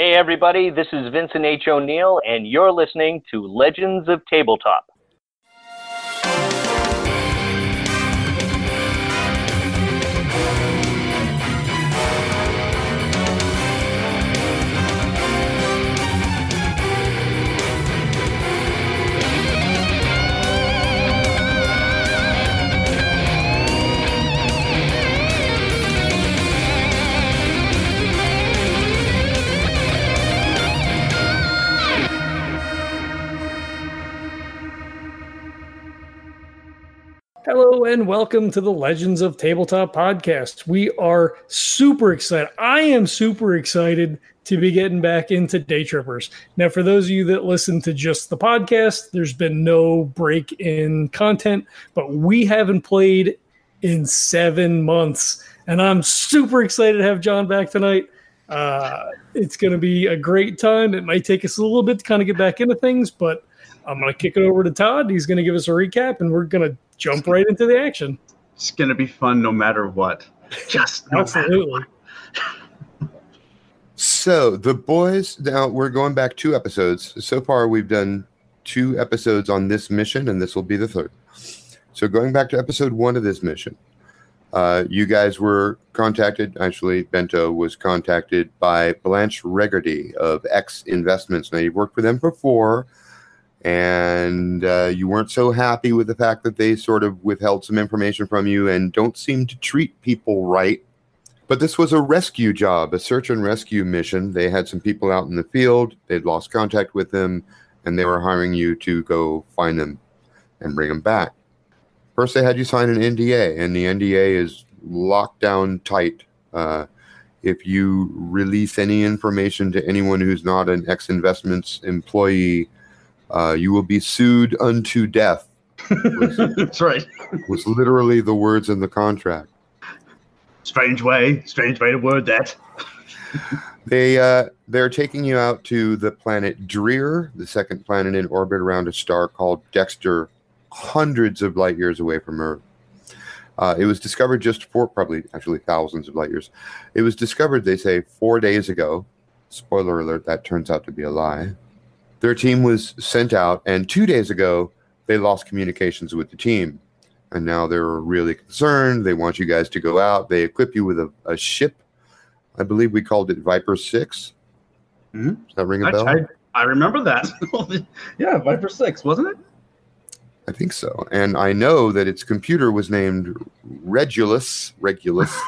Hey, everybody, this is Vincent H. O'Neill, and you're listening to Legends of Tabletop. Hello and welcome to the Legends of Tabletop podcast. We are super excited. I am super excited to be getting back into Day Trippers. Now, for those of you that listen to just the podcast, there's been no break in content, but we haven't played in seven months. And I'm super excited to have John back tonight. Uh, it's going to be a great time. It might take us a little bit to kind of get back into things, but I'm going to kick it over to Todd. He's going to give us a recap, and we're going to jump right into the action. It's gonna be fun no matter what. Just no Absolutely. So the boys now we're going back two episodes. So far we've done two episodes on this mission, and this will be the third. So going back to episode one of this mission, uh, you guys were contacted. Actually, Bento was contacted by Blanche Regardy of X Investments. Now you've worked with them before and uh, you weren't so happy with the fact that they sort of withheld some information from you and don't seem to treat people right. But this was a rescue job, a search and rescue mission. They had some people out in the field, they'd lost contact with them, and they were hiring you to go find them and bring them back. First, they had you sign an NDA, and the NDA is locked down tight. Uh, if you release any information to anyone who's not an X Investments employee, uh, you will be sued unto death. Was, That's right. It was literally the words in the contract. Strange way, strange way to word that. They uh, they're taking you out to the planet Dreer, the second planet in orbit around a star called Dexter, hundreds of light years away from Earth. Uh, it was discovered just four, probably actually thousands of light years. It was discovered, they say, four days ago. Spoiler alert: that turns out to be a lie. Their team was sent out, and two days ago, they lost communications with the team. And now they're really concerned. They want you guys to go out. They equip you with a, a ship. I believe we called it Viper 6. Mhm. Does that ring a I, bell? I, I remember that. yeah, Viper Six, wasn't it? I think so. And I know that its computer was named Regulus, Regulus.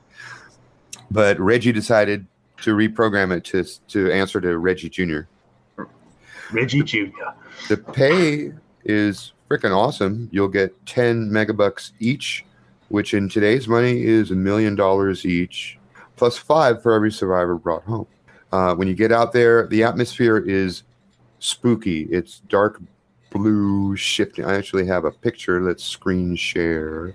but Reggie decided to reprogram it to to answer to Reggie Jr. Reggie Jr. The pay is freaking awesome. You'll get 10 megabucks each, which in today's money is a million dollars each, plus five for every survivor brought home. Uh, when you get out there, the atmosphere is spooky. It's dark blue shifting. I actually have a picture. Let's screen share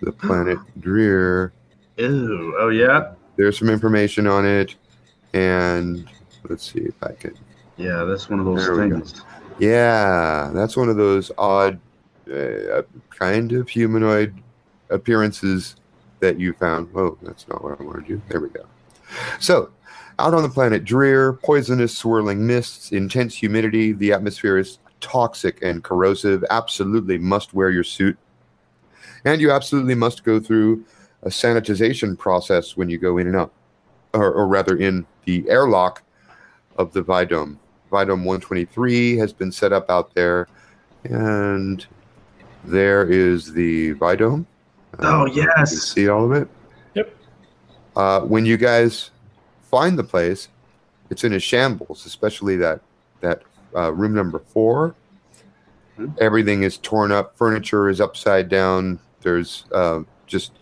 the planet Dreer. Ew. Oh yeah. There's some information on it. And let's see if I can Yeah, that's one of those There things. Yeah, that's one of those odd, uh, kind of humanoid appearances that you found. Oh, that's not what I wanted to do. There we go. So, out on the planet Dreer, poisonous swirling mists, intense humidity. The atmosphere is toxic and corrosive. Absolutely must wear your suit. And you absolutely must go through a sanitization process when you go in and out, or, or rather, in the airlock of the Vidome. Vidome 123 has been set up out there, and there is the Vidome. Oh, you can yes. see all of it. Yep. Uh, when you guys find the place, it's in a shambles, especially that that uh, room number 4 Mhm. Everything is torn up. Furniture is upside down. There's uh, just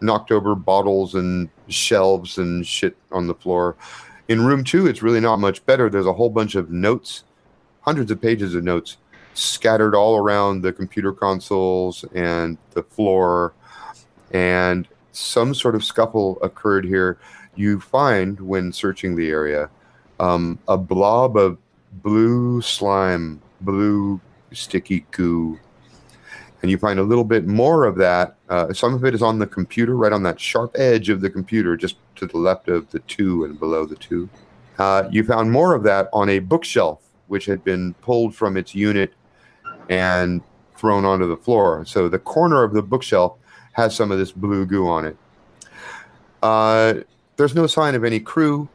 knocked over bottles and shelves and shit on the floor. In room two, it's really not much better. There's a whole bunch of notes, hundreds of pages of notes scattered all around the computer consoles and the floor. And some sort of scuffle occurred here. You find, when searching the area, um, a blob of blue slime, blue sticky goo. And you find a little bit more of that. Uh, some of it is on the computer, right on that sharp edge of the computer, just to the left of the two and below the two. Uh, you found more of that on a bookshelf, which had been pulled from its unit and thrown onto the floor. So the corner of the bookshelf has some of this blue goo on it. Uh, there's no sign of any crew.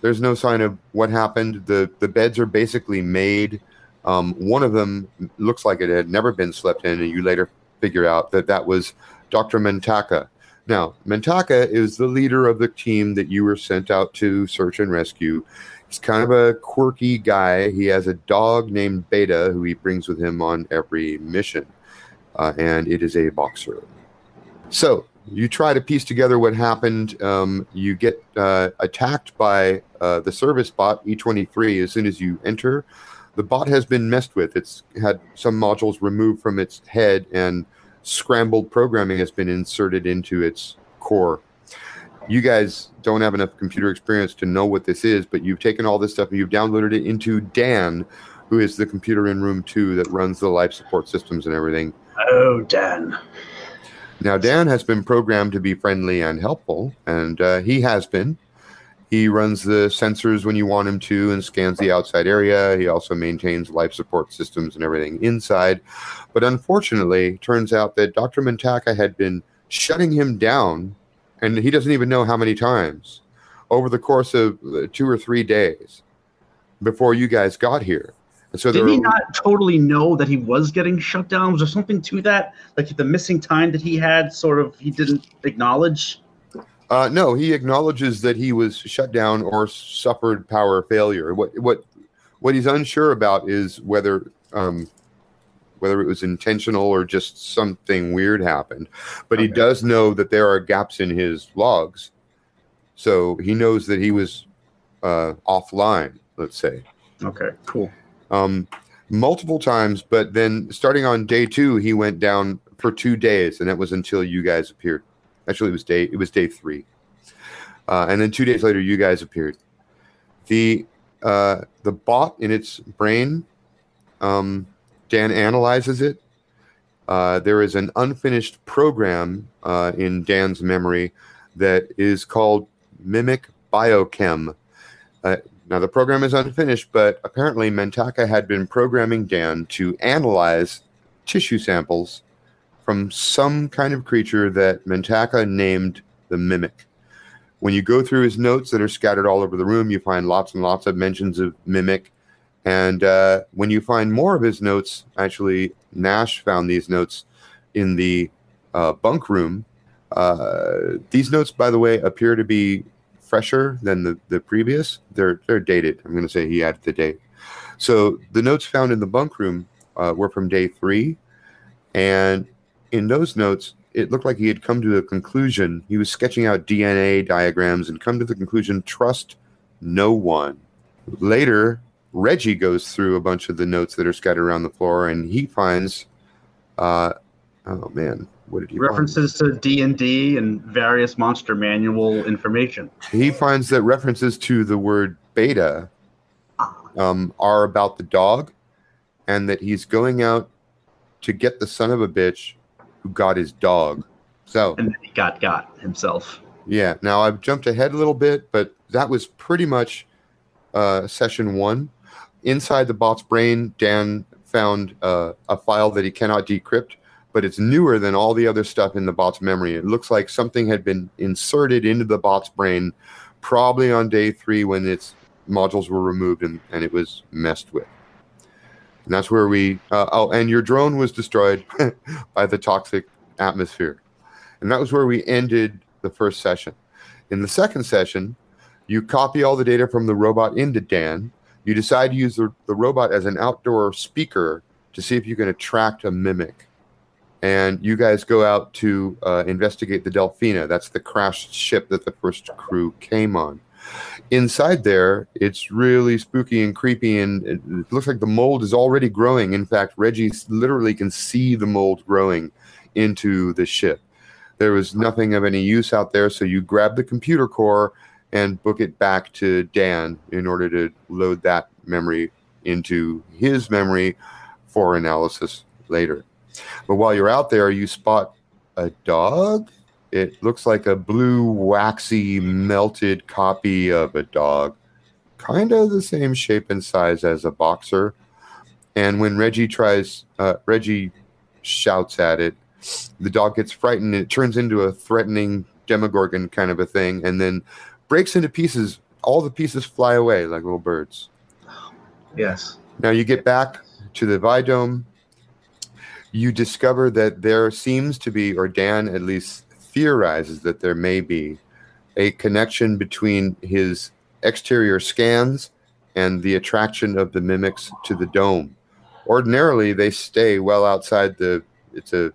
There's no sign of what happened. The the beds are basically made. Um, one of them looks like it had never been slept in, and you later figure out that that was Dr. Mentaka. Now, Mentaka is the leader of the team that you were sent out to search and rescue. He's kind of a quirky guy. He has a dog named Beta who he brings with him on every mission, uh, and it is a boxer. So you try to piece together what happened. Um, you get uh, attacked by uh, the service bot E23 as soon as you enter. The bot has been messed with. It's had some modules removed from its head, and scrambled programming has been inserted into its core. You guys don't have enough computer experience to know what this is, but you've taken all this stuff and you've downloaded it into Dan, who is the computer in room two that runs the life support systems and everything. Oh, Dan. Now, Dan has been programmed to be friendly and helpful, and uh, he has been. He runs the sensors when you want him to and scans the outside area. He also maintains life support systems and everything inside. But unfortunately, turns out that Dr. Mentaka had been shutting him down, and he doesn't even know how many times over the course of uh, two or three days before you guys got here. And so Did he not totally know that he was getting shut down? Was there something to that? Like the missing time that he had, sort of, he didn't acknowledge? Uh, no, he acknowledges that he was shut down or suffered power failure. What what what he's unsure about is whether um, whether it was intentional or just something weird happened. But he does know that there are gaps in his logs, so he knows that he was uh, offline. Let's say Okay, cool. um, multiple times, but then starting on day two, he went down for two days, and that was until you guys appeared. Actually, it was day it was day three, uh, and then two days later, you guys appeared. The uh, the bot in its brain, um, Dan analyzes it. Uh, there is an unfinished program uh, in Dan's memory that is called Mimic Biochem. Uh, now, the program is unfinished, but apparently Mentaka had been programming Dan to analyze tissue samples from some kind of creature that Mentaka named the Mimic. When you go through his notes that are scattered all over the room, you find lots and lots of mentions of Mimic. And uh, when you find more of his notes, actually, Nash found these notes in the uh, bunk room. Uh, these notes, by the way, appear to be fresher than the, the previous. They're they're dated. I'm going to say he added the date. So the notes found in the bunk room uh, were from day three, and in those notes, it looked like he had come to a conclusion. He was sketching out DNA diagrams and come to the conclusion: trust no one. Later, Reggie goes through a bunch of the notes that are scattered around the floor, and he finds, uh, oh man, what did he find? References to D and D and various monster manual information. he finds that references to the word beta um, are about the dog and that he's going out to get the son of a bitch who got his dog. So, And then he got got himself. yeah, now I've jumped ahead a little bit, but that was pretty much uh, session one. Inside the bot's brain, Dan found uh, a file that he cannot decrypt, but it's newer than all the other stuff in the bot's memory. It looks like something had been inserted into the bot's brain probably on day three when its modules were removed and, and it was messed with. And that's where we, uh, oh, and your drone was destroyed by the toxic atmosphere. And that was where we ended the first session. In the second session, you copy all the data from the robot into Dan. You decide to use the, the robot as an outdoor speaker to see if you can attract a mimic. And you guys go out to uh, investigate the Delphina. That's the crashed ship that the first crew came on. Inside there, it's really spooky and creepy, and it looks like the mold is already growing. In fact, Reggie literally can see the mold growing into the ship. There was nothing of any use out there, so you grab the computer core and book it back to Dan in order to load that memory into his memory for analysis later. But while you're out there, you spot a dog. It looks like a blue, waxy, melted copy of a dog kind of the same shape and size as a boxer. And when Reggie tries, uh, Reggie shouts at it, the dog gets frightened and it turns into a threatening demogorgon kind of a thing and then breaks into pieces. All the pieces fly away like little birds. Yes. Now you get back to the Vidome. You discover that there seems to be, or Dan at least theorizes that there may be, a connection between his exterior scans and the attraction of the mimics to the dome. Ordinarily, they stay well outside the. It's a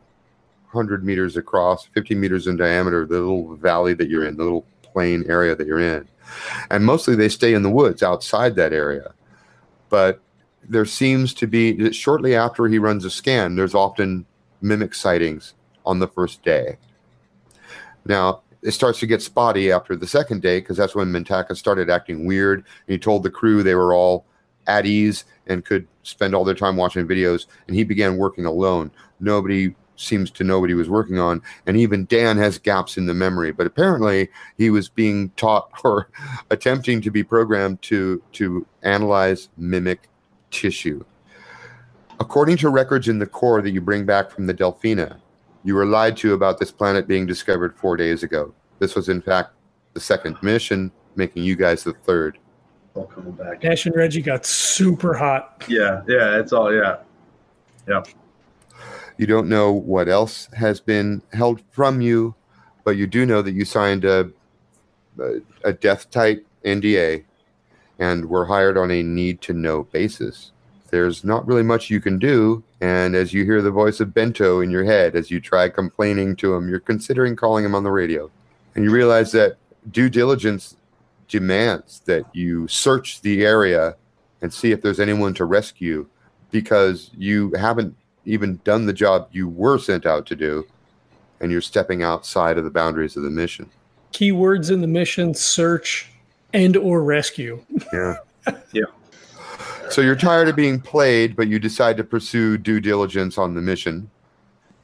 hundred meters across, 50 meters in diameter, the little valley that you're in, the little plain area that you're in, and mostly they stay in the woods outside that area. But there seems to be shortly after he runs a scan, there's often mimic sightings on the first day. Now, it starts to get spotty after the second day because that's when Mintaka started acting weird. He told the crew they were all at ease and could spend all their time watching videos. And he began working alone. Nobody seems to know what he was working on. And even Dan has gaps in the memory. But apparently, he was being taught or attempting to be programmed to to analyze mimic tissue. According to records in the core that you bring back from the Delphina, you were lied to about this planet being discovered four days ago. This was, in fact, the second mission, making you guys the third. All coming back. Ash and Reggie got super hot. Yeah, yeah, it's all yeah. Yeah. You don't know what else has been held from you, but you do know that you signed a, a, a death type NDA and were hired on a need to know basis. There's not really much you can do. And as you hear the voice of Bento in your head as you try complaining to him, you're considering calling him on the radio. And you realize that due diligence demands that you search the area and see if there's anyone to rescue because you haven't even done the job you were sent out to do and you're stepping outside of the boundaries of the mission. Keywords in the mission search and or rescue. Yeah. Yeah. So you're tired of being played, but you decide to pursue due diligence on the mission.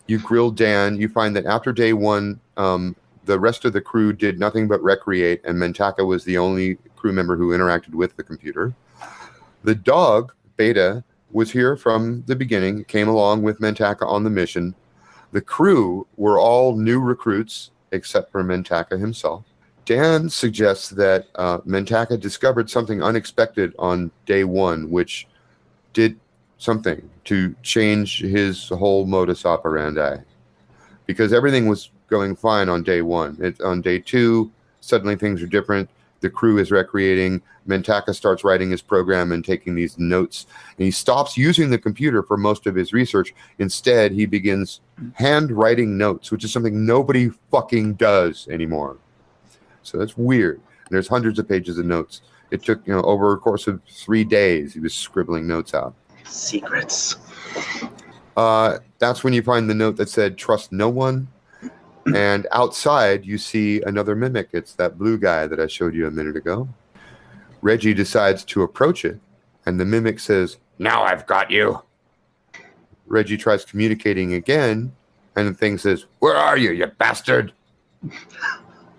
You grill Dan. You find that after day one, um, the rest of the crew did nothing but recreate, and Mentaka was the only crew member who interacted with the computer. The dog, Beta, was here from the beginning, came along with Mentaka on the mission. The crew were all new recruits, except for Mentaka himself. Dan suggests that uh, Mentaka discovered something unexpected on day one, which did something to change his whole modus operandi. Because everything was going fine on day one. It, on day two, suddenly things are different. The crew is recreating. Mentaka starts writing his program and taking these notes. And he stops using the computer for most of his research. Instead, he begins handwriting notes, which is something nobody fucking does anymore. So that's weird. And there's hundreds of pages of notes. It took, you know, over a course of three days, he was scribbling notes out. Secrets. Uh, that's when you find the note that said, trust no one. And outside, you see another mimic. It's that blue guy that I showed you a minute ago. Reggie decides to approach it, and the mimic says, Now I've got you. Reggie tries communicating again, and the thing says, Where are you, you bastard?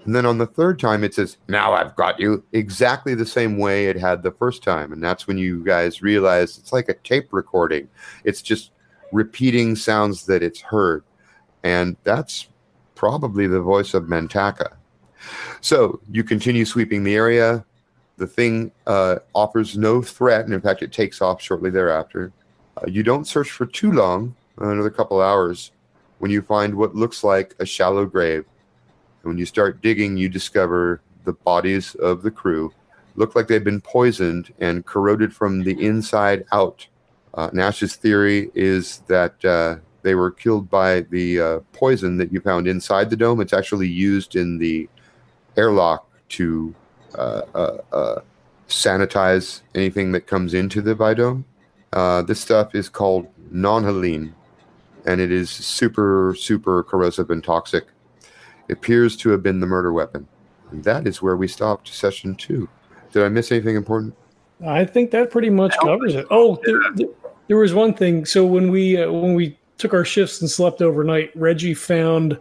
And then on the third time, it says, Now I've got you, exactly the same way it had the first time. And that's when you guys realize it's like a tape recording. It's just repeating sounds that it's heard. And that's probably the voice of Mentaka. So you continue sweeping the area. The thing uh, offers no threat, and in fact, it takes off shortly thereafter. Uh, you don't search for too long, another couple hours, when you find what looks like a shallow grave. And when you start digging, you discover the bodies of the crew look like they've been poisoned and corroded from the inside out. Uh, Nash's theory is that uh, they were killed by the uh, poison that you found inside the dome. It's actually used in the airlock to uh, uh, uh, sanitize anything that comes into the Vidome. Uh, this stuff is called nonylene, and it is super, super corrosive and toxic. It appears to have been the murder weapon. And that is where we stopped session two. Did I miss anything important? I think that pretty much covers it. Oh, there, there, there was one thing. So when we uh, when we took our shifts and slept overnight, Reggie found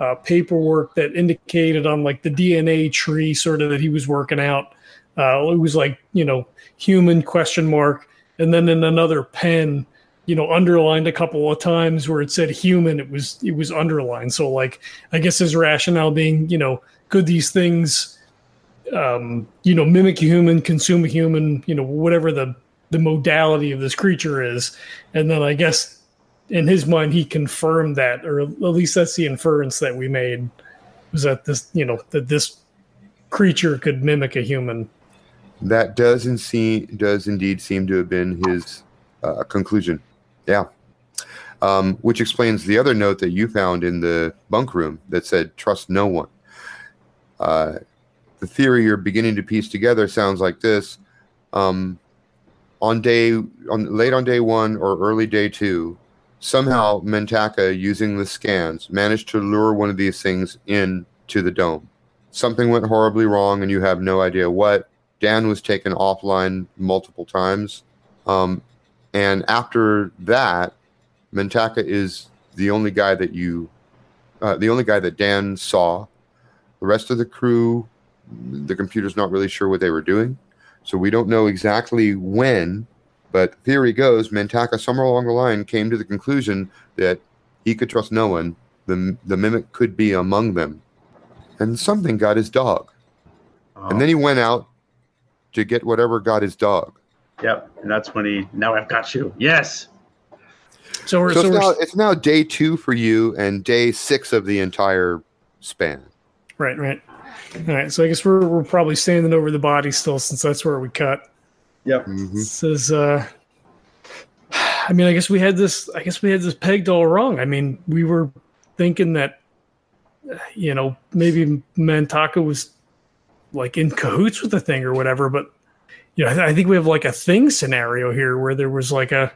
uh, paperwork that indicated on like the DNA tree, sort of that he was working out, Uh, it was like you know human question mark, and then in another pen, you know, underlined a couple of times where it said human, it was it was underlined. So like I guess his rationale being, you know, could these things, um, you know, mimic a human, consume a human, you know, whatever the the modality of this creature is, and then I guess in his mind he confirmed that, or at least that's the inference that we made was that this, you know, that this creature could mimic a human. That does and see does indeed seem to have been his uh, conclusion. Yeah. Um, which explains the other note that you found in the bunk room that said "trust no one." Uh, the theory you're beginning to piece together sounds like this: um, on day, on late on day one or early day two, somehow Mentaka, using the scans, managed to lure one of these things in to the dome. Something went horribly wrong, and you have no idea what. Dan was taken offline multiple times. Um, and after that, Mentaka is the only guy that you, uh, the only guy that Dan saw. The rest of the crew, the computer's not really sure what they were doing. So we don't know exactly when, but theory goes Mentaka somewhere along the line came to the conclusion that he could trust no one. The, the mimic could be among them. And something got his dog. Oh, And then he went out to get whatever got his dog. Yep, and that's when he. Now I've got you. Yes. So we're So so, it's we're, now, it's now day two for you and day six of the entire span. right, right. All right. So I guess we're we're probably standing over the body still, since that's where we cut. Yep. Mhm. This is uh I mean, I guess we had this I guess we had this pegged all wrong. I mean, we were thinking that uh, you know, maybe Mantaka was like in cahoots with the thing or whatever, but you know, I, I think we have like a thing scenario here where there was like a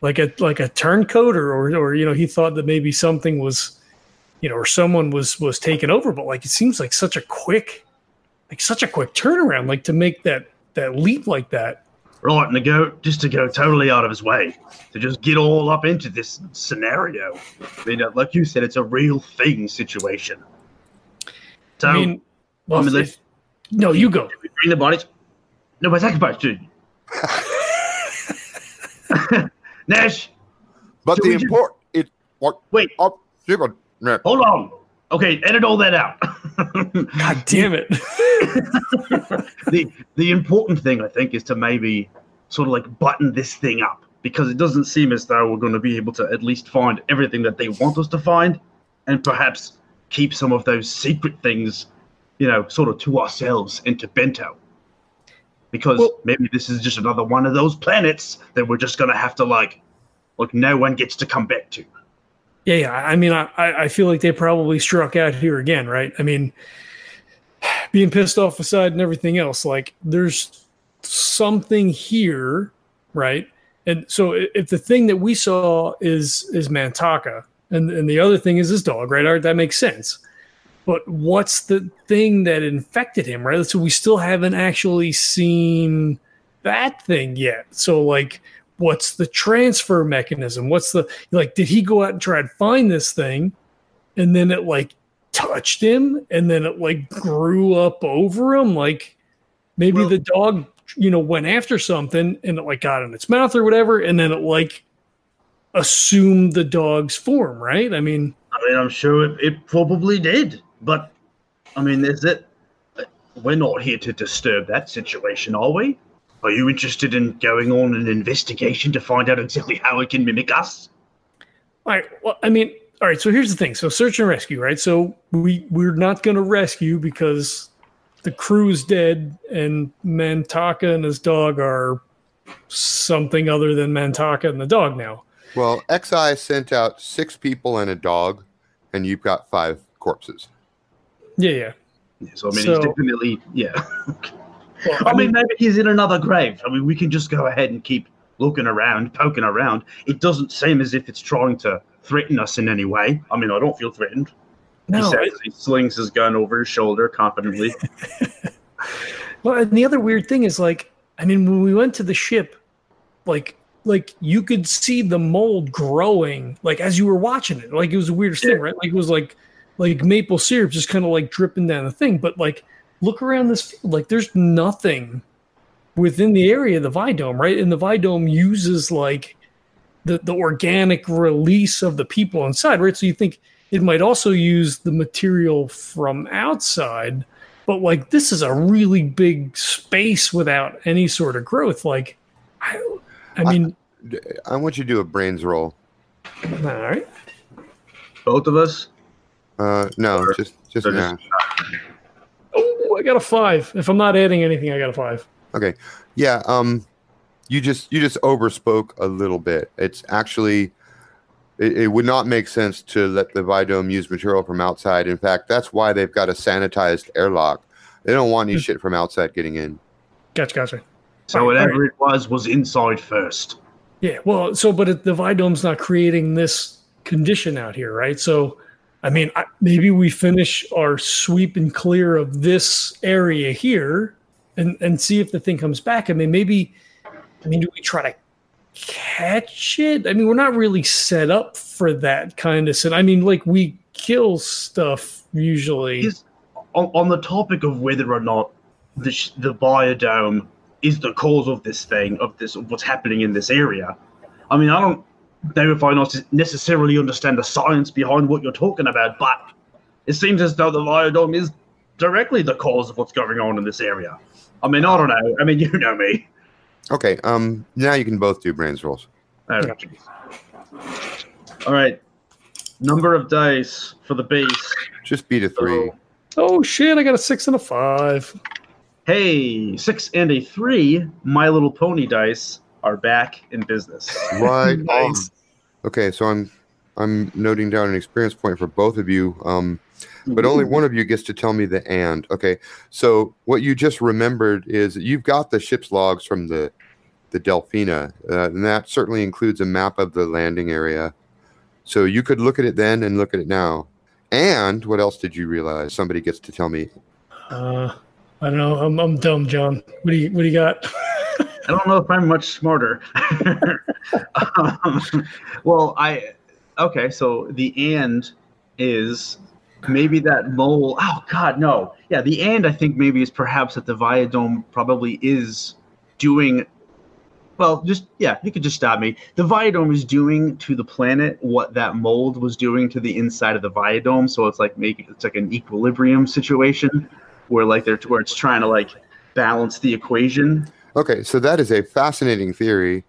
like a like a turncoat or, or or you know, he thought that maybe something was you know, or someone was was taken over, but like it seems like such a quick like such a quick turnaround, like to make that that leap like that. Right, and to go just to go totally out of his way to just get all up into this scenario. I mean, uh, like you said, it's a real thing situation. So, I mean, well, I mean, if- no, you go. bring the bodies. No, but sacrifice, dude. Nash, But the we just- import it what wait, oh, up super hold on. Okay, edit all that out. God damn it! the the important thing I think is to maybe sort of like button this thing up because it doesn't seem as though we're going to be able to at least find everything that they want us to find, and perhaps keep some of those secret things, you know, sort of to ourselves and to Bento. Because Well- maybe this is just another one of those planets that we're just going to have to like, like no one gets to come back to. Yeah, yeah. I mean, I, I feel like they probably struck out here again, right? I mean, being pissed off aside and everything else, like there's something here, right? And so if the thing that we saw is is Mantaka, and and the other thing is this dog, right? All right, that makes sense. But what's the thing that infected him, right? So we still haven't actually seen that thing yet. So like what's the transfer mechanism? What's the like did he go out and try and find this thing and then it like touched him and then it like grew up over him like maybe Well- the dog you know went after something and it like got in its mouth or whatever and then it like assumed the dog's form right i mean I mean, I'm sure it, it probably did, but I mean, is it? We're not here to disturb that situation, are we? Are you interested in going on an investigation to find out exactly how it can mimic us? All right. Well, I mean, all right. So here's the thing. So search and rescue, right? So we we're not going to rescue because the crew's dead, and Mantaka and his dog are something other than Mantaka and the dog now. Well, XI sent out six people and a dog, and you've got five corpses. Yeah, yeah. Yeah, So I mean, So- he's definitely yeah. Well, I mean, maybe he's in another grave. I mean, we can just go ahead and keep looking around, poking around. It doesn't seem as if it's trying to threaten us in any way. I mean, I don't feel threatened. he no. says as he slings his gun over his shoulder confidently. Well, and the other weird thing is like, I mean, when we went to the ship, like, like you could see the mold growing, like as you were watching it. Like it was the weirdest thing, right? Like it was like, like maple syrup just kind of like dripping down the thing. But like look around this field. Like there's nothing within the area of the Vidome, right? And the Vidome uses like the, the organic release of the people inside, right? So you think it might also use the material from outside, but like this is a really big space without any sort of growth. Like, I, I mean, I want you to do a brains roll. all right. Both of us. Uh, no, Or- just just so just- Oh, I got a five. If I'm not adding anything, I got a five. Okay. Yeah. Um, you just you just overspoke a little bit. It's actually it, it would not make sense to let the Vidome use material from outside. In fact, that's why they've got a sanitized airlock. They don't want any shit from outside getting in. Gotcha, gotcha. So Right, whatever it was was inside first. Yeah, well, so but it, the Vidome's not creating this condition out here, right? So, I mean, I, maybe we finish our sweep and clear of this area here, and and see if the thing comes back. I mean, maybe, I mean, do we try to catch it? I mean, we're not really set up for that kind of. Sin- I mean, like we kill stuff usually. Is on, on the topic of whether or not the the biodome is the cause of this thing of this of what's happening in this area. I mean, I don't know if I not necessarily understand the science behind what you're talking about, but it seems as though the biodome is directly the cause of what's going on in this area. I mean, I don't know. I mean, you know me. Okay. Um, now you can both do brains rolls. Okay. All right. Number of dice for the base. Just beat a three. So, oh shit! I got a six and a five. hey, six and a three. My Little Pony dice are back in business. Right. Nice. Okay. So I'm I'm noting down an experience point for both of you. Um, but only one of you gets to tell me the and. Okay, so what you just remembered is you've got the ship's logs from the the Delphina, uh, and that certainly includes a map of the landing area. So you could look at it then and look at it now. And what else did you realize? Somebody gets to tell me. Uh, I don't know. I'm, I'm dumb, John. What do you What do you got? I don't know if I'm much smarter. um, well, I okay. So the and is maybe that mole. Oh God, no. Yeah, the and I think maybe is perhaps that the Viadome probably is doing. Well, just yeah, you could just stop me. The Viadome is doing to the planet what that mold was doing to the inside of the Viadome. So it's like making it's like an equilibrium situation where like they're where it's trying to like balance the equation. Okay, so that is a fascinating theory,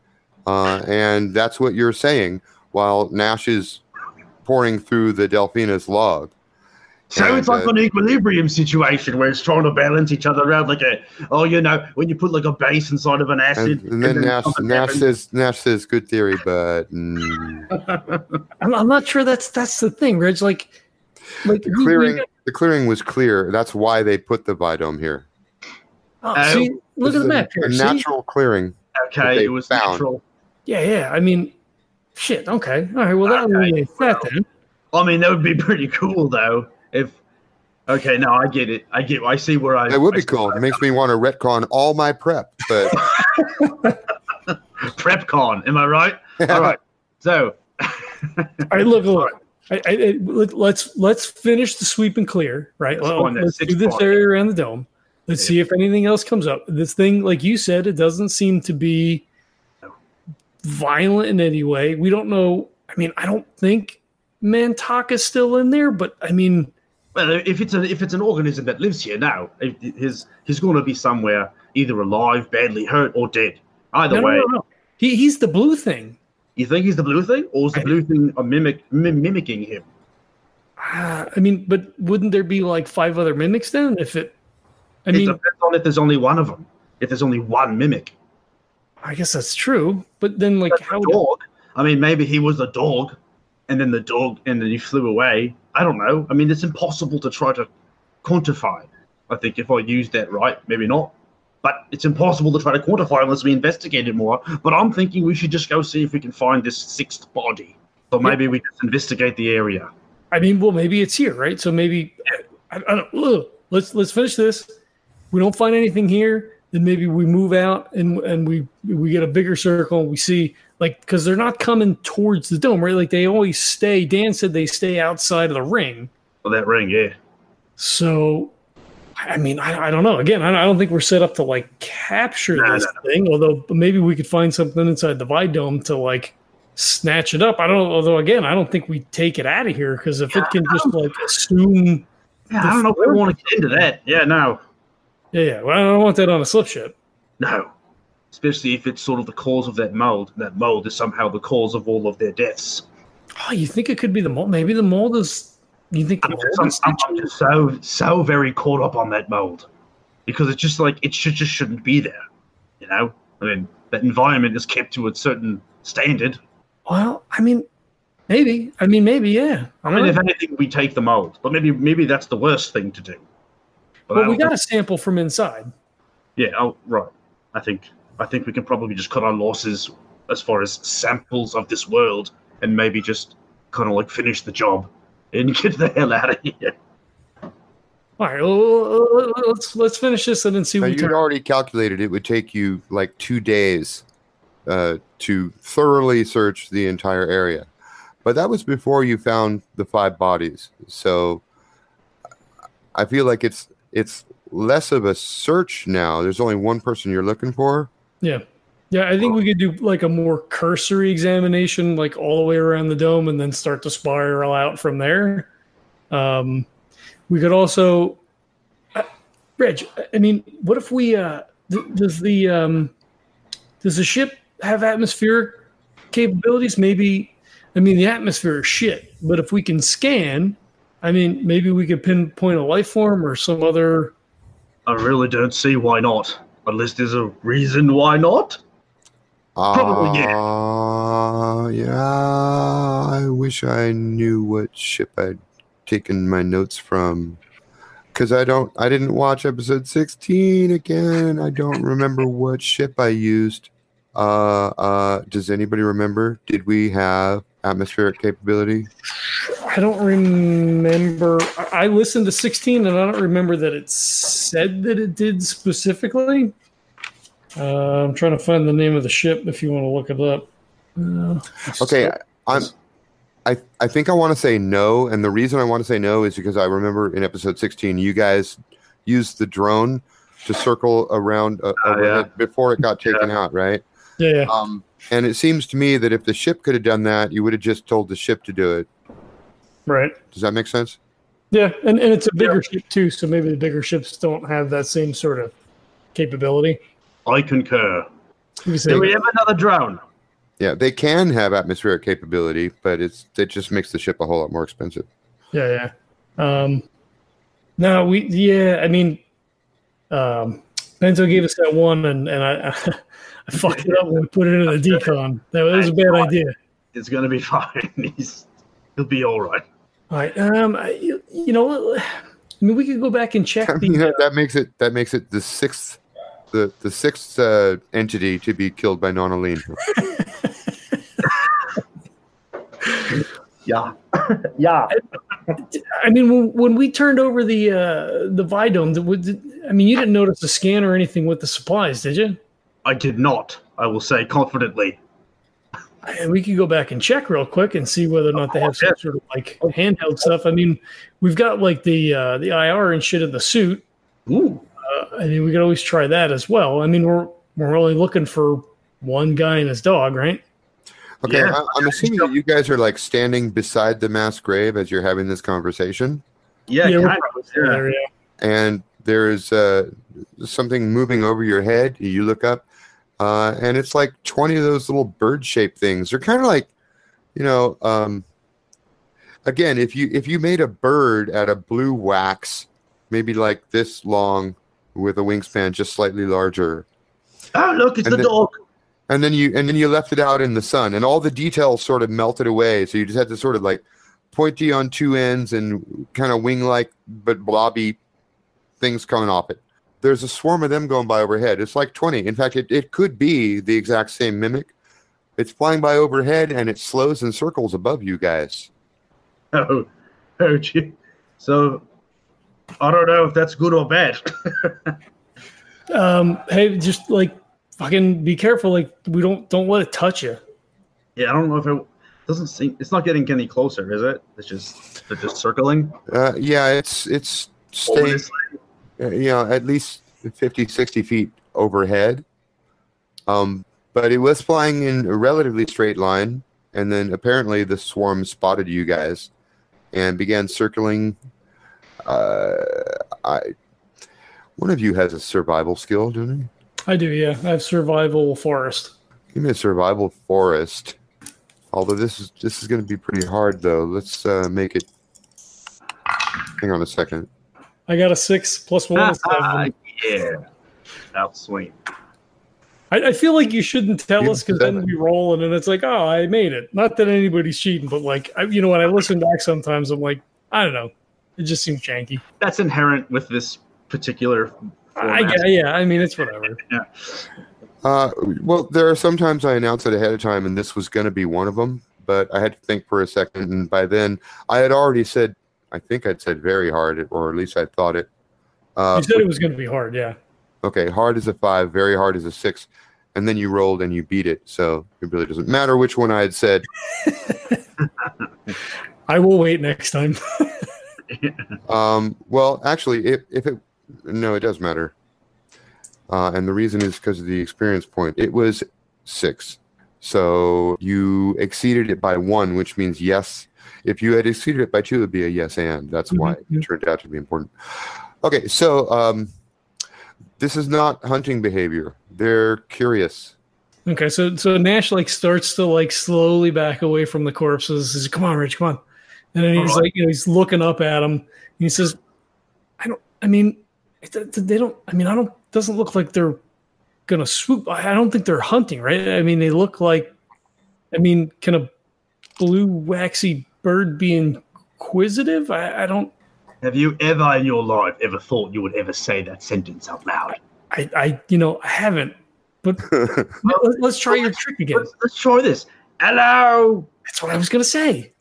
uh, and that's what you're saying while Nash is poring through the Delphina's log. So And, it's like uh, an equilibrium situation where it's trying to balance each other out, like a oh, you know, when you put like a base inside of an acid. And, and then Nash, something Nash happens. says, Nash says, good theory, but mm, I'm, I'm not sure that's that's the thing, Reg. Like, like the we- we clearing, got- the clearing was clear. That's why they put the Vidome here. Oh, Uh, see, look at the map here. A see? natural clearing. okay, it was found. natural. Yeah, yeah. I mean, shit. Okay, all right. Well, that Okay, eliminates that well. then. I mean, that would be pretty cool though. If okay, no, I get it. I get. I see where I. That would I be see cool. It makes me want to retcon all my prep, but I- PrepCon, am I right? All right. So I look, look. I, I, I, let- let's let's finish the sweep and clear, right? Six point, Let's do this point. area around the dome. Let's see if anything else comes up. This thing, like you said, it doesn't seem to be violent in any way. We don't know. I mean, I don't think Mantak is still in there, but I mean, Well, if it's a, if it's an organism that lives here now, if his he's going to be somewhere either alive, badly hurt, or dead. Either no, no, way, no, no. He, he's the blue thing. you think he's the blue thing, or is the I- blue thing a mimic mim- mimicking him? Ah, I mean, but wouldn't there be like five other mimics then? If it, I it mean, depends on if there's only one of them. If there's only one mimic, I guess that's true. But then, like, Like how? dog. I mean, maybe he was a dog, and then the dog, and then he flew away. I don't know. I mean, it's impossible to try to quantify. I think if I used that right, maybe not. But it's impossible to try to quantify unless we investigate it more. But I'm thinking we should just go see if we can find this sixth body. So maybe we just investigate the area. I mean, well, maybe it's here, right? So maybe I, I don't. Ugh, let's let's finish this. We don't find anything here, then maybe we move out and and we we get a bigger circle. And we see like because they're not coming towards the dome, right? Like they always stay. Dan said they stay outside of the ring. For that ring, yeah. So I mean, I, I don't know. Again, I, I don't think we're set up to like capture No, this no, thing. Although maybe we could find something inside the Vide Dome to like snatch it up. I don't. Although again, I don't think we take it out of here because if it can just like assume, Yeah, I don't know if we want to get into that. Yeah, no, yeah, yeah. Well, I don't want that on a slip ship. no. Especially if it's sort of the cause of that mold. That mold is somehow the cause of all of their deaths. Oh, you think it could be the mold? Maybe the mold is. You think I'm just, I'm, I'm- just so so very caught up on that mold because it's just like it should just shouldn't be there. You know, I mean that environment is kept to a certain standard. Well, I mean, maybe. I mean, maybe. Yeah. I I mean, know. if anything, we take the mold, but maybe maybe that's the worst thing to do. But I Well, we don't got a sample from inside. Yeah, oh, right. I think I think we can probably just cut our losses as far as samples of this world, and maybe just kind of like finish the job and get the hell out of here. All right. Well, let's let's finish this and then see Now, what we you'd turn. already calculated it would take you like two days uh, to thoroughly search the entire area. But that was before you found the five bodies. So I feel like it's it's less of a search now. There's only one person you're looking for. Yeah. Yeah, I think we could do like a more cursory examination, like all the way around the dome, and then start to spiral out from there. Um, we could also, uh, Reg. I mean, what if we? Uh, does the um, does the ship have atmospheric capabilities? Maybe. I mean, the atmosphere is shit, but if we can scan, I mean, maybe we could pinpoint a life form or some other. I really don't see why not, unless there's a reason why not. Probably, yeah. Uh, yeah. I wish I knew what ship I'd taken my notes from. Because I don't, I didn't watch episode 16 again. I don't remember what ship I used. Uh, uh, does anybody remember? Did we have atmospheric capability? I don't remember. I I listened to 16 and I don't remember that it said that it did specifically. Uh, I'm trying to find the name of the ship if you want to look it up. Uh, Okay, I'm. I, I think I want to say no, and the reason I want to say no is because I remember in episode 16 you guys used the drone to circle around uh, Oh, overhead before it got taken out, right? Yeah, yeah. Um, and it seems to me that if the ship could have done that, you would have just told the ship to do it. Right. Does that make sense? Yeah, and, and it's a bigger ship too, so maybe the bigger ships don't have that same sort of capability. I concur. You can say- Do we have another drone? Yeah, they can have atmospheric capability, but it's it just makes the ship a whole lot more expensive. Yeah, yeah. Um, no, we yeah. I mean, um, Bento gave us that one, and and I I fucked it up when we put it in the decon. That was a bad idea. It's gonna be fine. He's he'll be all right. All right. Um, I, you, you know, I mean, we could go back and check the. that, that makes it that makes it the sixth the the sixth uh, entity to be killed by Nonaline. Yeah, yeah. I mean, when, when we turned over the uh, the Vidome, the, did, I mean, you didn't notice a scan or anything with the supplies, did you? I did not. I will say confidently. And we could go back and check real quick and see whether or not they have some sort of like handheld stuff. I mean, we've got like the uh, the IR and shit in the suit. Ooh, Uh, I mean, we could always try that as well. I mean, we're we're only looking for one guy and his dog, right? Okay, Yeah. I, I'm assuming that you guys are like standing beside the mass grave as you're having this conversation, yeah, we're kind of, there, yeah. and there's uh, something moving over your head. You look up, uh, and it's like 20 of those little bird-shaped things. They're kind of like, you know, um, again, if you if you made a bird out of blue wax, maybe like this long with a wingspan just slightly larger, Oh, look, it's And the then- dog. and then you and then you left it out in the sun and all the details sort of melted away so you just had to sort of like pointy on two ends and kind of wing like but blobby things coming off it there's a swarm of them going by overhead it's like 20 in fact it, it could be the exact same mimic it's flying by overhead and it slows in circles above you guys Oh, oh, gee. So I don't know if that's good or bad. Um, hey, just like fucking be careful. Like we don't don't let it touch you. yeah, I don't know if it doesn't seem. It's not getting any closer, is it? It's just they're just circling. uh, yeah it's it's over staying this- uh, you know, at least 50, 60 feet overhead. Um, but it was flying in a relatively straight line, and then apparently the swarm spotted you guys and began circling. Uh, I, one of you has a survival skill, doesn't he? I do, yeah. I have survival forest. Give me a survival forest. Although this is this is going to be pretty hard, though. Let's uh, make it. Hang on a second. I got a six plus one is seven. yeah. Outswing. I, I feel like you shouldn't tell You us because then seven. we roll and then it's like, oh, I made it. Not that anybody's cheating, but like, I, you know, when I listen back sometimes, I'm like, I don't know. It just seems janky. That's inherent with this particular. I, format. yeah, I mean, it's whatever. Uh, well, there are sometimes I announce it ahead of time, and this was going to be one of them. But I had to think for a second, and by then I had already said, I think I'd said very hard, or at least I thought it. Uh, You said it was going to be hard, yeah. okay, hard is a five, very hard is a six, and then you rolled and you beat it. So it really doesn't matter which one I had said. I will wait next time. Um, well, actually, if, if it no, it does matter, uh, and the reason is because of the experience point. It was six, so you exceeded it by one, which means yes. If you had exceeded it by two, it would be a yes and. That's why Mhm. it turned out to be important. Okay, so um, this is not hunting behavior. They're curious. Okay, so so Nash like starts to like slowly back away from the corpses. He's like, "Come on, Rich, come on," and then he's like, you know, he's looking up at him. And he says, "I don't. I mean, they don't. I mean, I don't. Doesn't look like they're gonna swoop. I I don't think they're hunting, right? I mean, they look like. I mean, can a blue waxy bird be inquisitive? I, I don't. Have you ever in your life ever thought you would ever say that sentence out loud? I, I you know, I haven't. But let- let's try your trick again. Let's, let's try this. Hello. That's what I was gonna say.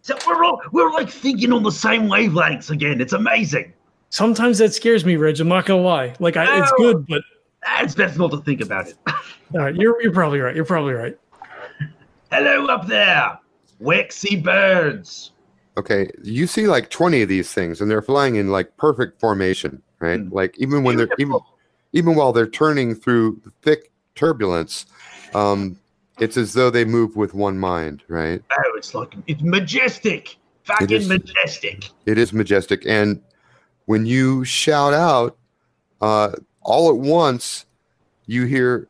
So we're all, we're like thinking on the same wavelengths again. It's amazing. Sometimes that scares me, Reg. I'm not gonna lie. Like, I, it's good, but It's best not to think about it. all right, you're you're probably right. You're probably right. Hello up there, waxy birds. Okay, you see like 20 of these things and they're flying in like perfect formation, right? Mm. Like even when they're even even while they're turning through thick turbulence, um it's as though they move with one mind, right? Oh, it's like it's majestic, fucking is. majestic. It is majestic and when you shout out uh all at once you hear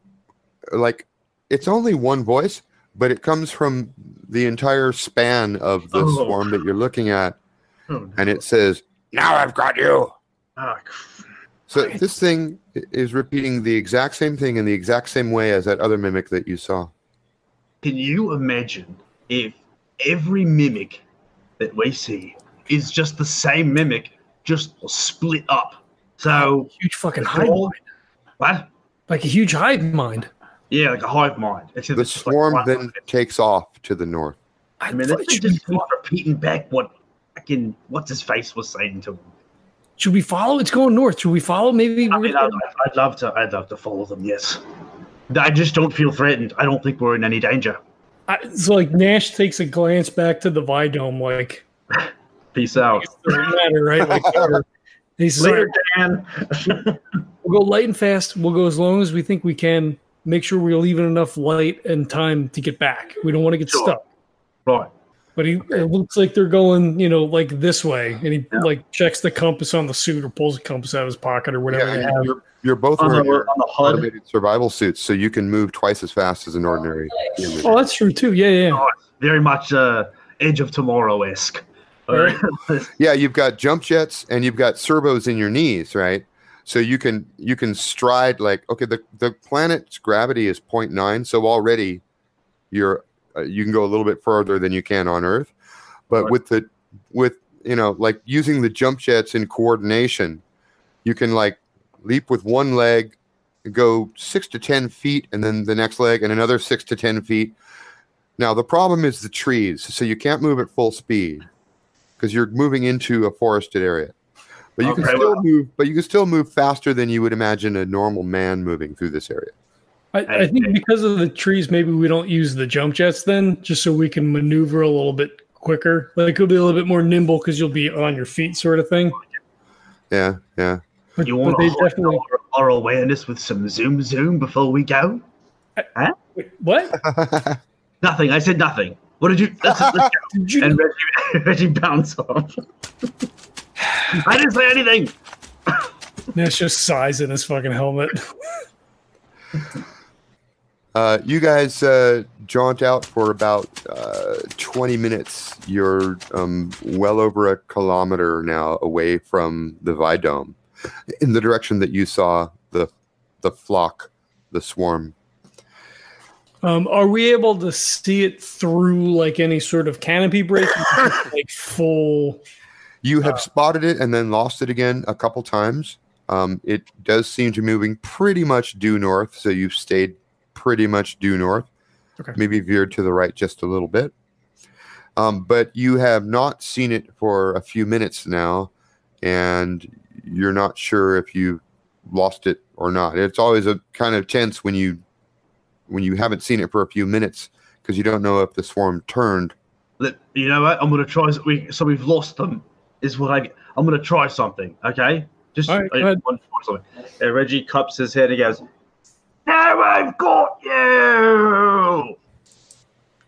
like it's only one voice, but it comes from the entire span of the Oh. swarm that you're looking at Oh, no. and it says, "Now I've got you." Ah, cr- So this thing is repeating the exact same thing in the exact same way as that other mimic that you saw. Can you imagine if every mimic that we see is just the same mimic, just split up? So Huge fucking hive all- mind. what? Like a huge hive mind. Yeah, like a hive mind. Except The it's just like swarm then of takes off to the north. I, I mean, thought that's it should, just we, keep repeating back what fucking what's his face was saying to him. should we follow? It's going north. Should we follow? Maybe. I mean, I'd, I'd love to. I'd love to follow them. Yes. I just don't feel threatened. I don't think we're in any danger. I, so like Nash takes a glance back to the Vidome, like Peace out. matter, right? Like, he says, Later, Dan. We'll go light and fast. We'll go as long as we think we can. Make sure we're leaving enough light and time to get back. We don't want to get Sure. stuck. right. But he it looks like they're going, you know, like this way, and he Yeah. like checks the compass on the suit or pulls the compass out of his pocket or whatever Yeah, you're, you're both On the, wearing your on the HUD. automated survival suits, so you can move twice as fast as an ordinary human. Oh, that's true too. Yeah, yeah. Oh, very much uh, Edge of Tomorrow esque. Alright. Yeah, you've got jump jets and you've got servos in your knees, right? So you can you can stride like okay, the the planet's gravity is 0.9, so already you're uh, you can go a little bit further than you can on Earth. But Right. with the with you know like using the jump jets in coordination, you can like leap with one leg, go six to ten feet, and then the next leg, and another six to ten feet. Now the problem is the trees, so you can't move at full speed because you're moving into a forested area. But you can still well- move. But you can still move faster than you would imagine a normal man moving through this area. I, I think because of the trees, maybe we don't use the jump jets then, just so we can maneuver a little bit quicker. Like you'll be a little bit more nimble because you'll be on your feet, sort of thing. Yeah, yeah. But, You want to hold definitely. our, our awareness with some zoom zoom before we go? Wait, what? Nothing. I said nothing. What did you? Let's, let's go. Did you? And Reggie, Reggie bounce off. I didn't say anything. Nash just sighs in his fucking helmet. Uh, you guys uh, jaunt out for about uh, 20 minutes. You're um, well over a kilometer now away from the Vidome in the direction that you saw the, the flock, the swarm. Um, are we able to see it through like any sort of canopy break? like full. You have spotted it and then lost it again a couple times. Um, it does seem to be moving pretty much due north, so you've stayed pretty much due north. Okay. Maybe veered to the right just a little bit. Um, but you have not seen it for a few minutes now, and you're not sure if you lost it or not. It's always a kind of tense when you when you haven't seen it for a few minutes because you don't know if the swarm turned. You know what? I'm gonna try. We, so we've lost them. Is what I. I'm gonna try something. Okay. Just All right, I ahead. want to try something. And Reggie cups his head and goes, "Now I've got you."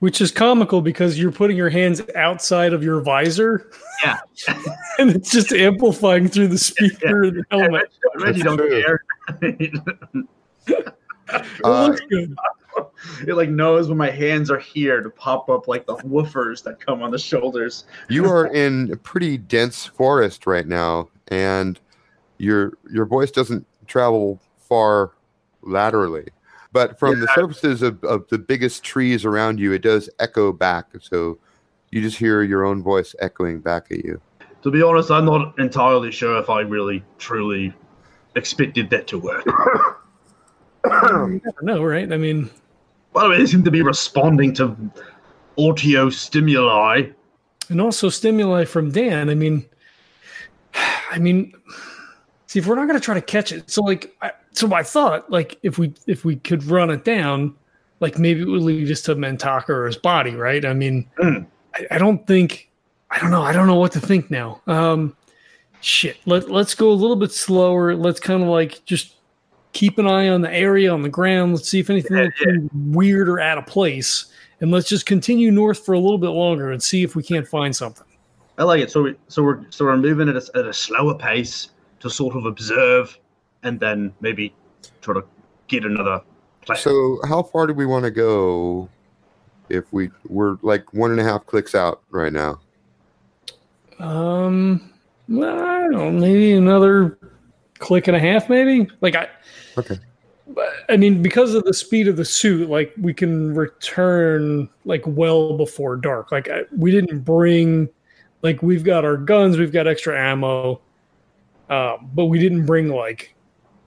Which is comical because you're putting your hands outside of your visor. Yeah. and it's just amplifying through the speaker of the And helmet. Reggie, Reggie don't true. care. It Uh, looks good. It like knows when my hands are here to pop up like the woofers that come on the shoulders. you are in a pretty dense forest right now and your your voice doesn't travel far laterally but from the surfaces of, of the biggest trees around you it does echo back so you just hear your own voice echoing back at you To be honest, I'm not entirely sure if I really truly expected that to work. You never know, right? I mean, Well, they seem to be responding to audio stimuli. and also stimuli from Dan. I mean, I mean, see, if we're not going to try to catch it, so like, I, so I thought, like, if we if we could run it down, like maybe it would lead us to Mentaka or his body, right? I mean, Mm. I, I don't think, I don't know, I don't know what to think now. Um, shit, let let's go a little bit slower. Let's kind of like just keep an eye on the area on the ground. Let's see if anything Yeah, looks weird or out of place, and let's just continue north for a little bit longer and see if we can't find something. I like it. So we so we're so we're moving at a, at a slower pace to sort of observe, and then maybe try to get another. Place. so how far do we want to go if we we're like one and a half clicks out right now Um, well, I don't know, maybe another click and a half, maybe. Like I, okay but, I mean, because of the speed of the suit, like we can return like well before dark. Like I, we didn't bring, like we've got our guns, we've got extra ammo, um, but we didn't bring like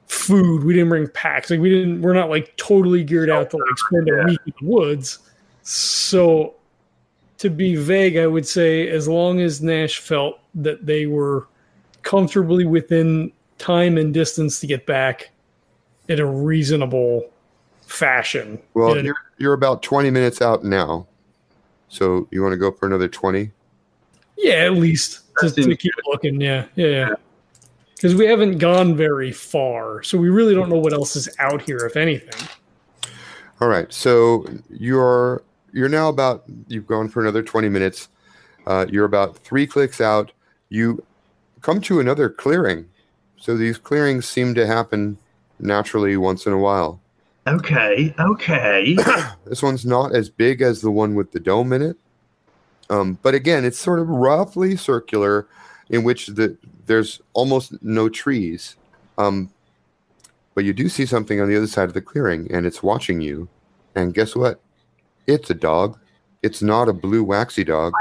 food. We didn't bring packs. Like we didn't. We're not like totally geared out to like spend a week in the woods. So, to be vague, I would say as long as Nash felt that they were comfortably within time and distance to get back in a reasonable fashion. well a- you're, you're about 20 minutes out now so you want to go for another 20 yeah, at least to, to keep looking. Yeah, yeah, yeah. Because we haven't gone very far, so we really don't know what else is out here, if anything. All right. So you're you're now about you've gone for another 20 minutes. Uh, you're about three clicks out. You come to another clearing. So these clearings seem to happen naturally once in a while. okay, okay. This one's not as big as the one with the dome in it. Um, but again, it's sort of roughly circular, in which the there's almost no trees. Um, but you do see something on the other side of the clearing, and it's watching you. And guess what? It's a dog. It's not a blue waxy dog.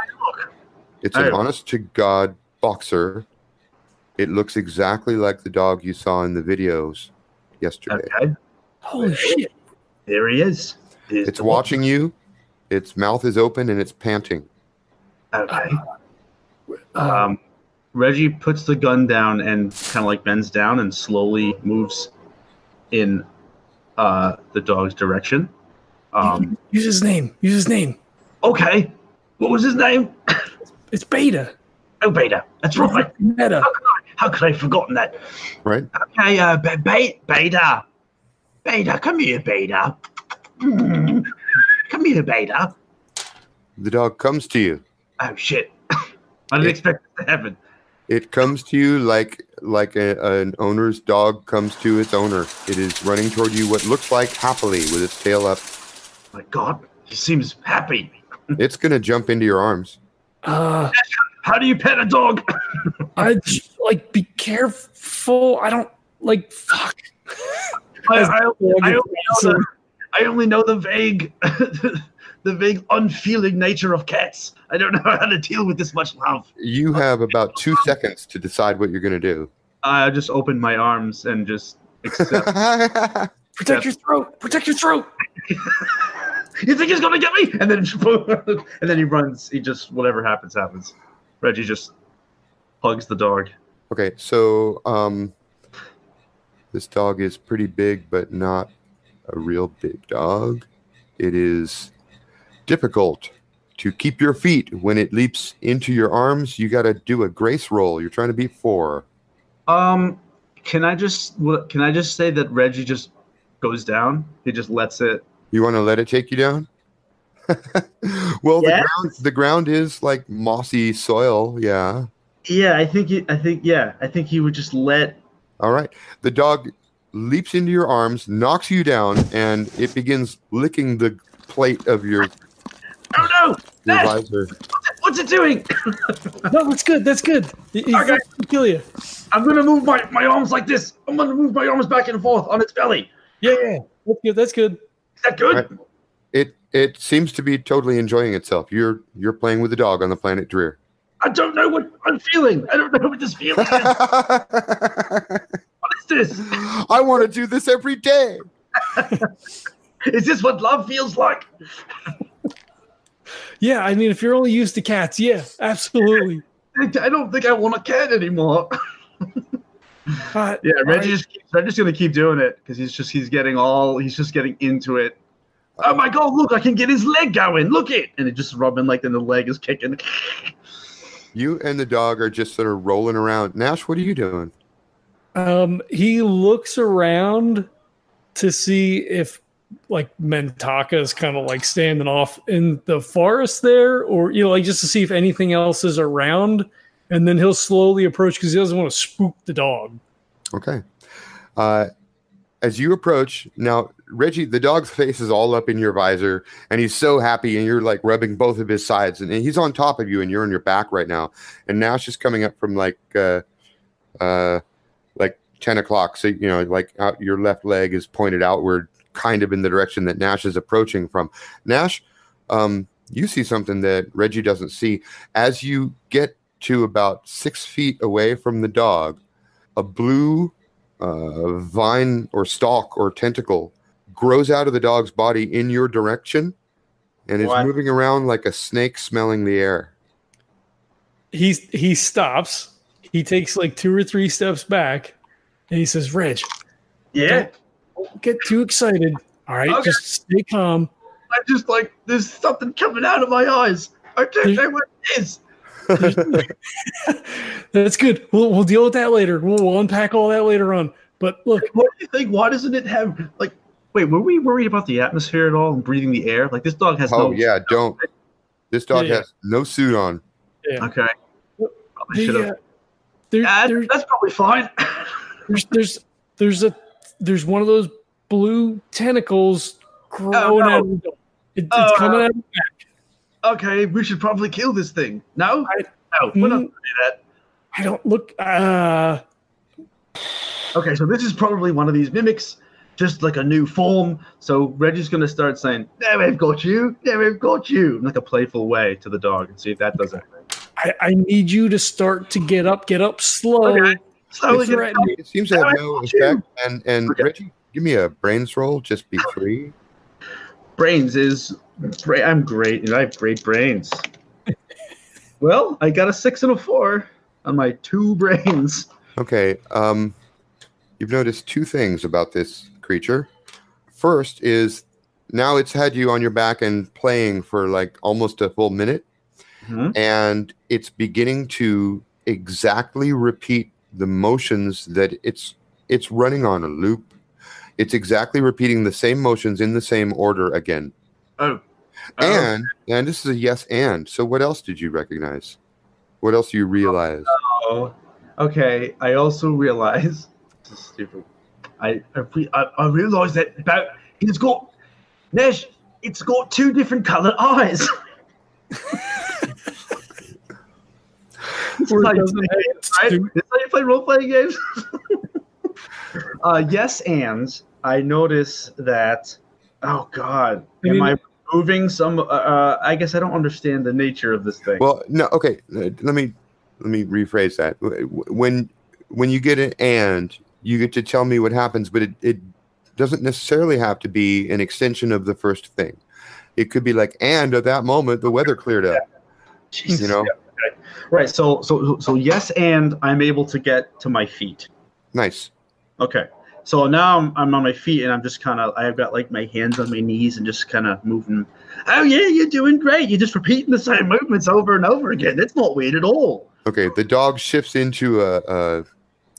It's an honest to God boxer. It looks exactly like the dog you saw in the videos yesterday. okay. Holy shit! There he is. There's It's the- watching you. Its mouth is open and it's panting. Okay. Um, Um, Reggie puts the gun down and kind of like bends down and slowly moves in uh, the dog's direction. Um, use his name. Use his name. okay. What was his name? It's Beta. Oh, Beta. That's right. Meta. How could I have forgotten that? Right? Okay, uh, Be- Be- Beta. Beta, come here, Beta. Mm. Come here, Beta. The dog comes to you. Oh, shit. I didn't Yeah. expect it to happen. It comes to you like like a, an owner's dog comes to its owner. It is running toward you what looks like happily with its tail up. My God, he seems happy. It's gonna jump into your arms. Uh, How do you pet a dog? I just, like be careful. I don't like fuck. I, I, I only know the, I only know the vague, the vague, unfeeling nature of cats. I don't know how to deal with this much love. You have about two seconds to decide what you're gonna do. I just open my arms and just accept. Protect your throat. Protect your throat. You think he's gonna get me? And then, and then he runs. He just whatever happens, happens. Reggie just hugs the dog. okay, so um, this dog is pretty big, but not a real big dog. It is difficult to keep your feet when it leaps into your arms. You got to do a grace roll. You're trying to beat four. Um, can I just can I just say that Reggie just goes down? He just lets it. You want to let it take you down? well, Yes. the ground the ground is like mossy soil. Yeah. Yeah, I think he, I think yeah, I think he would just let. All right. The dog leaps into your arms, knocks you down, and it begins licking the plate of your, Oh no! your Dad! visor. What's it doing? No, that's good. That's good. He- He's Okay. gonna kill you. I'm gonna move my, my arms like this. I'm gonna move my arms back and forth on its belly. Yeah, yeah. That's good. That's good. Is that good? Right. It it seems to be totally enjoying itself. You're you're playing with the dog on the planet Dreer. I don't know what I'm feeling. I don't know what this feeling is. What is this? I want to do this every day. Is this what love feels like? Yeah, I mean, if you're only used to cats, yeah, absolutely. I I don't think I want a cat anymore. Uh, Yeah, all Reggie just keeps, Reggie's gonna keep doing it because he's just he's getting all he's just getting into it. Oh my god! Look, I can get his leg going. Look it, and it just rubbing like then the leg is kicking. You and the dog are just sort of rolling around. Nash, what are you doing? Um, he looks around to see if like Mentaka is kind of like standing off in the forest there, or you know, like just to see if anything else is around, and then he'll slowly approach because he doesn't want to spook the dog. Okay. Uh, as you approach, now, Reggie, the dog's face is all up in your visor, and he's so happy, and you're like rubbing both of his sides, and, and he's on top of you, and you're on your back right now. And Nash is coming up from like, uh, uh, like 10 o'clock. So, you know, like out, your left leg is pointed outward, kind of in the direction that Nash is approaching from. Nash, um, you see something that Reggie doesn't see. As you get to about six feet away from the dog, a blue uh, vine or stalk or tentacle grows out of the dog's body in your direction and is What? moving around like a snake smelling the air. He he stops. He takes like two or three steps back, and he says, "Reg, Yeah, don't get too excited. All right, Okay. just stay calm." I just like there's something coming out of my eyes. I don't know what it is. That's good. We'll we'll deal with that later. We'll, we'll unpack all that later on. But look, What do you think? Why doesn't it have like? Wait, were we worried about the atmosphere at all and breathing the air? Like this dog has Oh no. yeah, don't. This dog Yeah, yeah. has no suit on. Okay. Probably the, uh, there, Yeah, there- that's probably fine. there's there's there's a there's one of those blue tentacles growing Oh, no. out of the dog. It, it's Oh, coming no. out of the back. Okay, we should probably kill this thing. No, I- no, we're not Mm. gonna do that. I don't look. Uh, Okay, so this is probably one of these mimics, just like a new form. So Reggie's gonna start saying, "Now we've got you. Now we've got you," in like a playful way to the dog, and see if that does anything. I, I need you to start to get up. Get up slow. Okay. Slowly get right- It seems to have no effect. And and Okay. Reggie, give me a brains roll. Just be free. Brains is bra- I'm great and I have great brains. well, I got a six and a four on my two brains. Okay. Um, you've noticed two things about this creature. First is now it's had you on your back and playing for like almost a full minute, Mhm. and it's beginning to exactly repeat the motions that it's it's running on a loop. It's exactly repeating the same motions in the same order again. Oh. And and this is a yes and. So what else did you recognize? What else do you realize? Oh, okay. I also realize this is stupid. I I, re- I, I realized that about it's got Nash. It's got two different colored eyes. This is Or you play right? stu- This is how you play role playing games. uh, yes, and I notice that. Oh God, I am mean- I moving some? Uh, uh, I guess I don't understand the nature of this thing. Well, no, okay. uh, Let me let me rephrase that. W- w- When when you get an and, you get to tell me what happens, but it, it doesn't necessarily have to be an extension of the first thing. It could be like, and at that moment, the weather cleared up. Jesus. You know, Okay. Right. So so so yes, and I'm able to get to my feet. nice. Okay. So now I'm, I'm on my feet and I'm just kind of I've got like my hands on my knees and just kind of moving. Oh yeah, you're doing great. You're just repeating the same movements over and over again. That's not weird at all. Okay, the dog shifts into a a,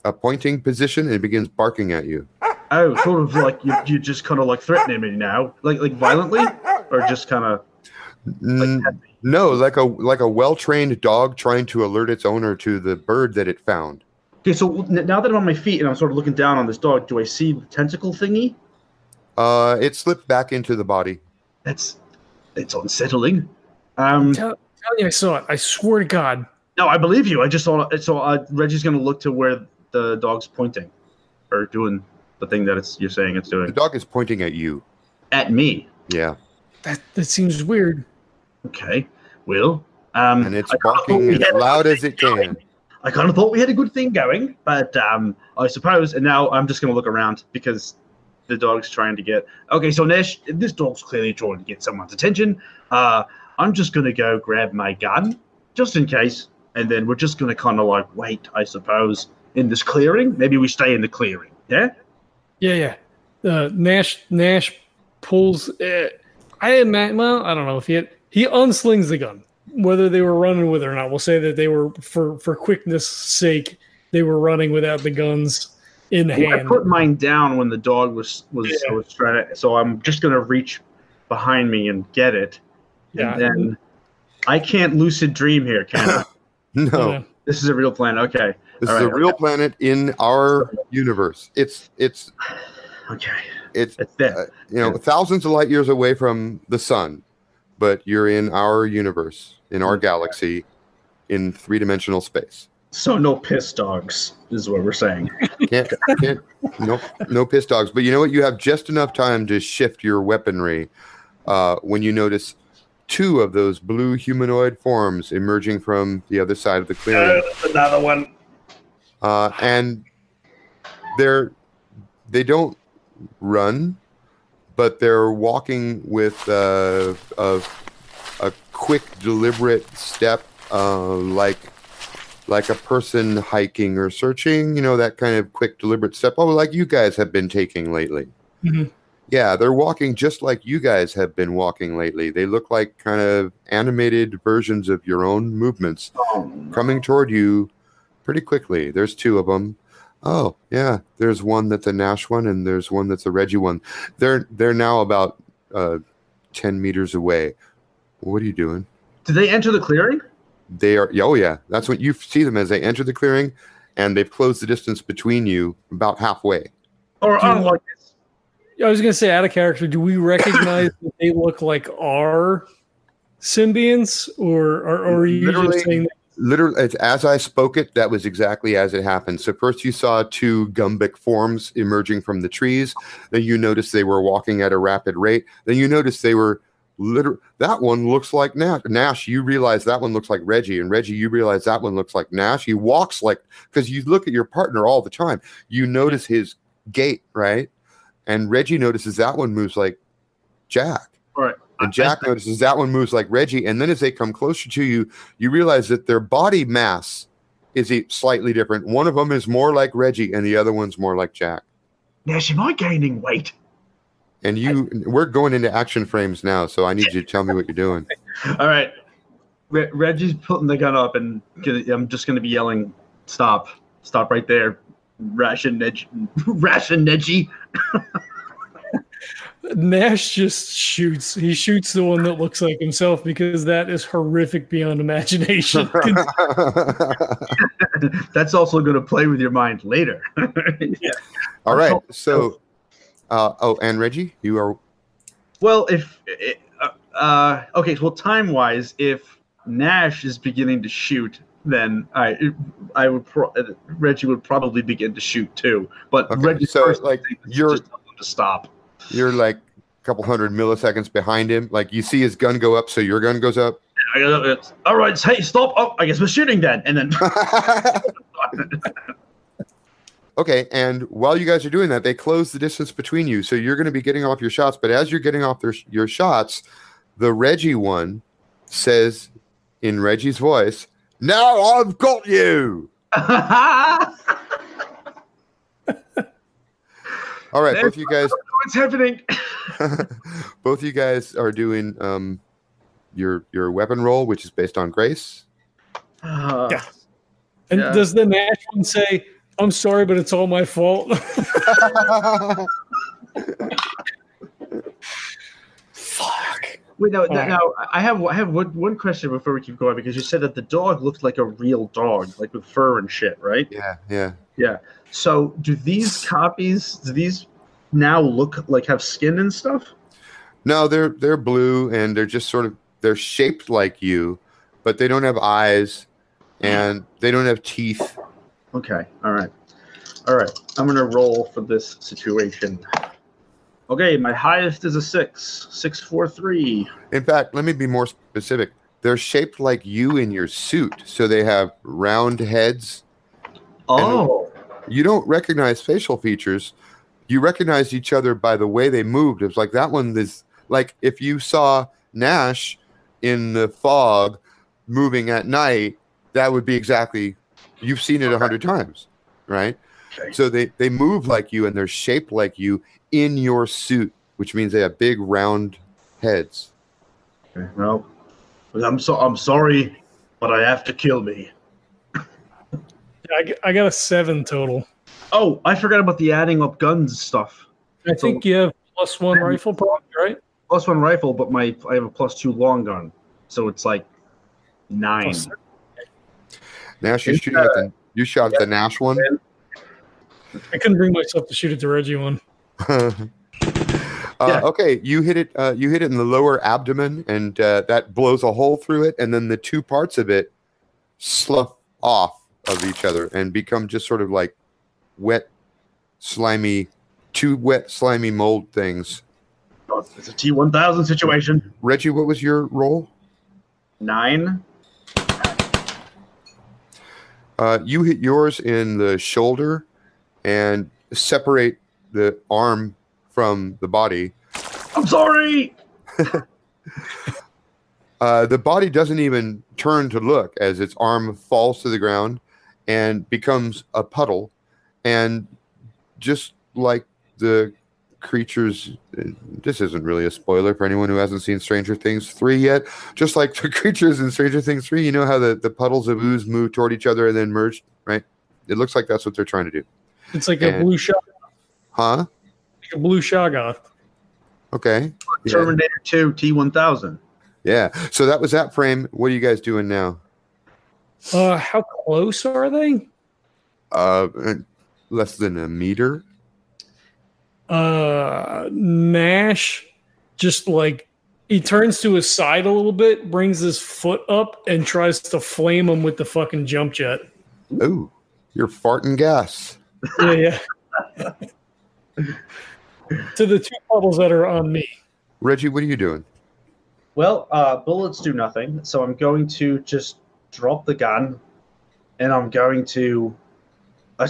a pointing position and begins barking at you. Oh, sort of like you you just kind of like threatening me now, like like violently, or just kind of like no, like a like a well trained dog trying to alert its owner to the bird that it found. Okay, so now that I'm on my feet and I'm sort of looking down on this dog, do I see the tentacle thingy? Uh, it slipped back into the body. That's it's unsettling. Um, Tell, tell you I saw it. I swear to God. no, I believe you. I just saw it. So uh, Reggie's gonna look to where the dog's pointing, or doing the thing that it's you're saying it's doing. The dog is pointing at you. at me. Yeah, That that seems weird. Okay, well, um, and it's I barking as loud as it thing can. Going. I kind of thought we had a good thing going, but um, I suppose, and now I'm just gonna look around because the dog's trying to get. Okay, so Nash, this dog's clearly trying to get someone's attention. Uh, I'm just gonna go grab my gun, just in case, and then we're just gonna kind of like wait, I suppose, in this clearing. Maybe we stay in the clearing. Yeah. Yeah, yeah. Uh, Nash Nash pulls. Uh, I imagine. Well, I don't know if he had, he unslings the gun. Whether they were running with it or not, we'll say that they were for for quickness' sake. They were running without the guns in Well, I put mine down when the dog was was, Yeah. was trying to. So I'm just gonna reach behind me and get it, Yeah. and then I can't lucid dream here, can I? No, Yeah. this is a real planet. Okay, this All is a right, real planet in our universe. It's it's okay, it's it's there. uh, you know thousands of light years away from the sun, but you're in our universe, in our galaxy, in three dimensional space. So no piss dogs is what we're saying. Can't can't no no piss dogs. But you know what? You have just enough time to shift your weaponry uh, when you notice two of those blue humanoid forms emerging from the other side of the clearing. another one. uh, and they're they don't run, but they're walking with uh, a a quick, deliberate step, uh, like like a person hiking or searching. You know that kind of quick, deliberate step. Oh, like you guys have been taking lately. Mhm. Yeah, they're walking just like you guys have been walking lately. They look like kind of animated versions of your own movements Oh, coming toward you pretty quickly. There's two of them. Oh, yeah. There's one that's a Nash one, and there's one that's a Reggie one. They're they're now about uh, ten meters away. What are you doing? Did they enter the clearing? They are. Oh, yeah. That's what you see them as they enter the clearing, and they've closed the distance between you about halfway. Or Do unlike this? I was gonna say out of character. Do we recognize that they look like our symbionts, or or, or are you Literally- just saying? Literally, as I spoke it, that was exactly as it happened. So first, you saw two Gumbic forms emerging from the trees. Then you noticed they were walking at a rapid rate. Then you noticed they were liter- That one looks like Nash. Nash, you realize that one looks like Reggie, and Reggie, you realize that one looks like Nash. He walks like because you look at your partner all the time. You notice his gait, right? And Reggie notices that one moves like Jack. Right. And Jack notices that one moves like Reggie. And then as they come closer to you, you realize that their body mass is slightly different. One of them is more like Reggie, and the other one's more like Jack. Nash, am I gaining weight? And you, we're going into action frames now, so I need you to tell me what you're doing. All right. Re- Reggie's putting the gun up, and gonna, I'm just going to be yelling, "Stop!" stop right there. Ration Nedgy. Ration Nedgy. Nash just shoots. He shoots the one that looks like himself because that is horrific beyond imagination. That's also going to play with your mind later. yeah. All right. So, uh, oh, and Reggie, you are well, if uh, uh, okay, well, time wise, if Nash is beginning to shoot, then I I would pro- Reggie would probably begin to shoot too. But Okay, Reggie so, first like, you're- just tell him to stop. You're like a couple hundred milliseconds behind him. Like you see his gun go up, so your gun goes up. I gotta- it's- All right, hey, stop! Oh, I guess we're shooting then, and then okay, and while you guys are doing that, they close the distance between you, so you're going to be getting off your shots. But as you're getting off their, your shots, the Reggie one says in Reggie's voice, "Now I've got you." All right, both you guys, what's happening? both you guys are doing um, your your weapon roll, which is based on grace. Uh, Yeah. And Yeah. does the Nash one say, I'm sorry, but it's all my fault? Fuck. Wait, now, All right. now I have I have one, one question before we keep going because you said that the dog looked like a real dog, like with fur and shit, right? yeah, yeah. Yeah. So do these copies? Do these now look like have skin and stuff? No, they're they're blue and they're just sort of they're shaped like you, but they don't have eyes and they don't have teeth. Okay. All right. All right. I'm gonna roll for this situation. Okay, my highest is a six. Six four three. In fact, let me be more specific. They're shaped like you in your suit, so they have round heads. Oh. You don't recognize facial features. You recognize each other by the way they moved. It's like that one is like if you saw Nash in the fog moving at night, that would be exactly you've seen it a hundred times, right? Okay. So they they move like you and they're shaped like you in your suit, which means they have big round heads. Okay, Well, I'm so I'm sorry, but I have to kill me. I, g- I got a seven total. Oh, I forgot about the adding up guns stuff. I think you have plus one rifle, probably, right? Plus one rifle, but my I have a plus two long gun, so it's like nine. Plus- Nash, you're It's, shooting at the you shot at the Nash one. I couldn't bring myself to shoot at the Reggie one. uh, Yeah. Okay, you hit it. Uh, you hit it in the lower abdomen, and uh, that blows a hole through it, and then the two parts of it slough off of each other and become just sort of like wet, slimy, two wet, slimy mold things. It's a T one thousand situation. Reggie, what was your roll? Nine. Uh, you hit yours in the shoulder and separate the arm from the body. I'm sorry. Uh, the body doesn't even turn to look as its arm falls to the ground and becomes a puddle. And just like the creatures, this isn't really a spoiler for anyone who hasn't seen Stranger Things 3 yet. Just like the creatures in Stranger Things 3, you know how the, the puddles of ooze move toward each other and then merge, right? It looks like that's what they're trying to do. It's like a blue shot, Huh? like a blue shoggoth. Okay. Yeah. Terminator two T one thousand. yeah. So that was that frame. What are you guys doing now? Uh, how close are they? Uh, less than a meter. Uh, Nash just like he turns to his side a little bit, brings his foot up, and tries to flame him with the fucking jump jet. Oh, you're farting gas. Yeah, yeah. to the two puddles that are on me. Reggie, what are you doing? Well, uh, bullets do nothing, so I'm going to just drop the gun, and I'm going to.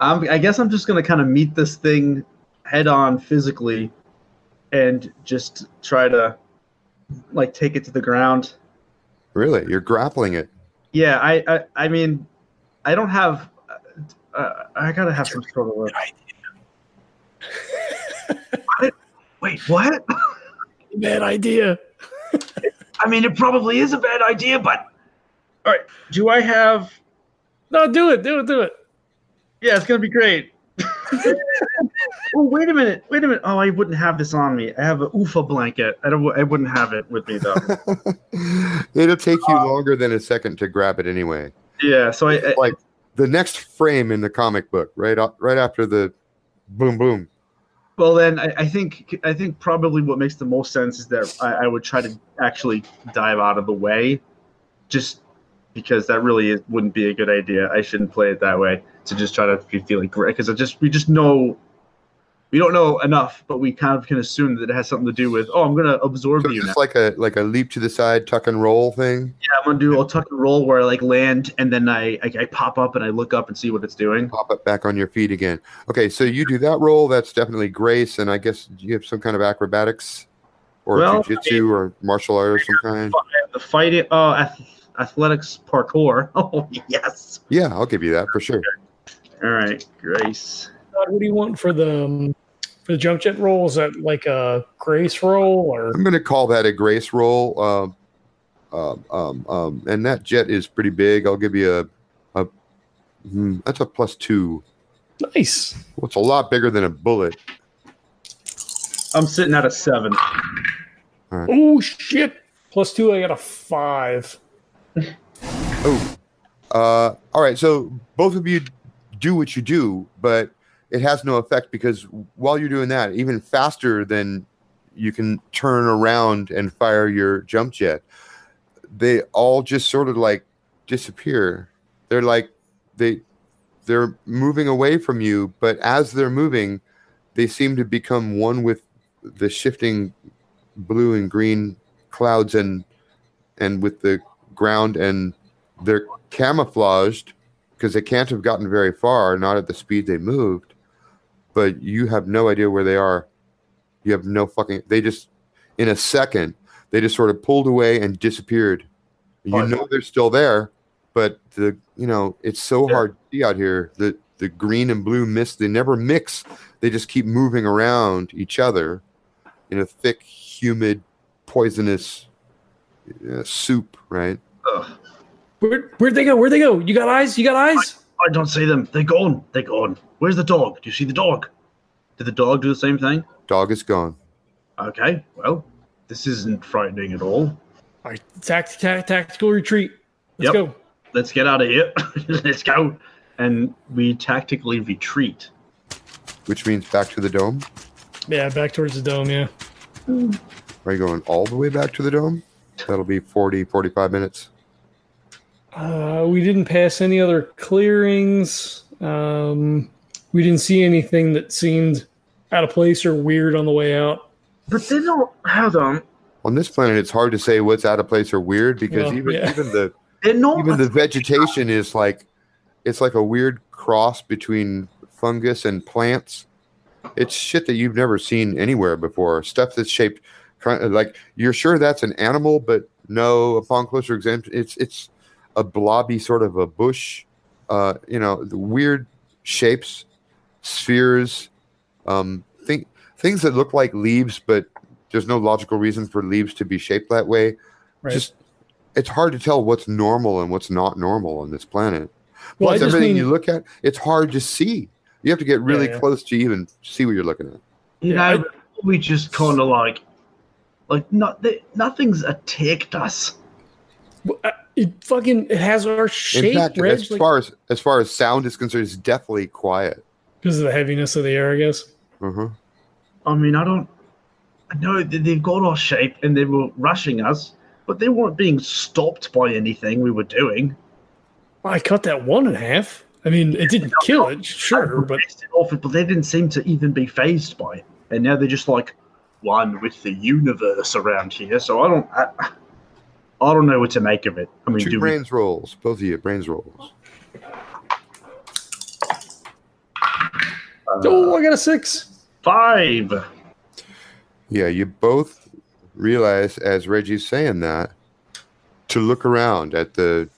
I'm, I guess I'm just going to kind of meet this thing head on physically, and just try to like take it to the ground. Really? You're grappling it. Yeah, I, I, I mean, I don't have. Uh, I gotta have some sort of. A, what? Wait, what? Bad idea. I mean, it probably is a bad idea, but all right. Do I have? No, do it, do it, do it. Yeah, it's gonna be great. oh, wait a minute, wait a minute. Oh, I wouldn't have this on me. I have a UFA blanket. I don't. I wouldn't have it with me though. It'll take you longer than a second to grab it anyway. yeah, so I, I Like the next frame in the comic book, right? Right after the boom, boom. Well then I, I think I think probably what makes the most sense is that I, I would try to actually dive out of the way, just because that really wouldn't be a good idea. I shouldn't play it that way to just try to be feeling great because I just we just know we don't know enough, but we kind of can assume that it has something to do with oh I'm gonna absorb So you it's like a like a leap to the side, tuck and roll thing. Yeah, I'm gonna do a tuck and roll where I like land and then I, I I pop up and I look up and see what it's doing. Pop up back on your feet again. Okay, so you do that roll. That's definitely grace, and I guess you have some kind of acrobatics, or Well, jujitsu, or martial art of some kind. The fighting, oh, ath- athletics parkour. Oh yes. Yeah, I'll give you that for sure. All right, Grace. What do you want for the um, for the jump jet roll? Is that like a grace roll or I'm going to call that a grace roll. Um, um, um, um, and that jet is pretty big. I'll give you a, a hmm, that's a plus two. nice? Well, it's a lot bigger than a bullet. I'm sitting at a seven. Oh shit! Plus two, I got a five. Oh, uh, all right. So both of you do what you do, but it has no effect because while you're doing that, even faster than you can turn around and fire your jump jet, they all just sort of like disappear. They're like they they're moving away from you, but as they're moving, they seem to become one with the shifting blue and green clouds and and with the ground and they're camouflaged because they can't have gotten very far, not at the speed they moved. But you have no idea where they are. You have no fucking. They just, in a second, they just sort of pulled away and disappeared. You Oh, know they're still there, but the you know it's so Yeah. hard to see out here. The the green and blue mist they never mix. They just keep moving around each other in a thick, humid, poisonous uh, soup, right? Ugh. Where where'd they go? Where'd they go? You got eyes? You got eyes? I don't see them. They're gone. They're gone. Where's the dog? Do you see the dog? Did the dog do the same thing? Dog is gone. Okay, well, this isn't frightening at all. All right, tact, tact, tactical retreat. Let's Yep. go. Let's get out of here. Let's go. And we tactically retreat. which means back to the dome. Yeah, back towards the dome. Yeah. Are you going all the way back to the dome? That'll be 40, 45 minutes. Uh, we didn't pass any other clearings. Um, we didn't see anything that seemed out of place or weird on the way out. But they don't. Hold on. On this planet, it's hard to say what's out of place or weird because Well, even yeah. even the even the vegetation is like it's like a weird cross between fungus and plants. It's shit that you've never seen anywhere before. Stuff that's shaped kind of like you're sure that's an animal, but no. Upon closer examination, it's it's a blobby sort of a bush. Uh, you know, the weird shapes, spheres, um, think things that look like leaves, but there's no logical reason for leaves to be shaped that way. Right. Just it's hard to tell what's normal and what's not normal on this planet. well, Plus, just everything mean, you look at, it's hard to see. You have to get really Yeah, yeah. close to even see what you're looking at. You Yeah, know, we just kind of like, like not nothing's attacked us. uh, it fucking it has our shape, In fact, Reg, as like, far as as far as sound is concerned, it's deathly quiet. because of the heaviness of the air, I guess. Uh-huh. I mean, I don't. I know that they've got our shape and they were rushing us, but they weren't being stopped by anything we were doing. I cut that one in half. I mean, it didn't kill it, sure, but it off it, but they didn't seem to even be fazed by it. And now they're just like one with the universe around here. So I don't. I, I don't know what to make of it. I mean, Two do we brains rolls, both of you brains rolls. oh, I got a six. five? Yeah, you both realize as Reggie's saying that to look around at the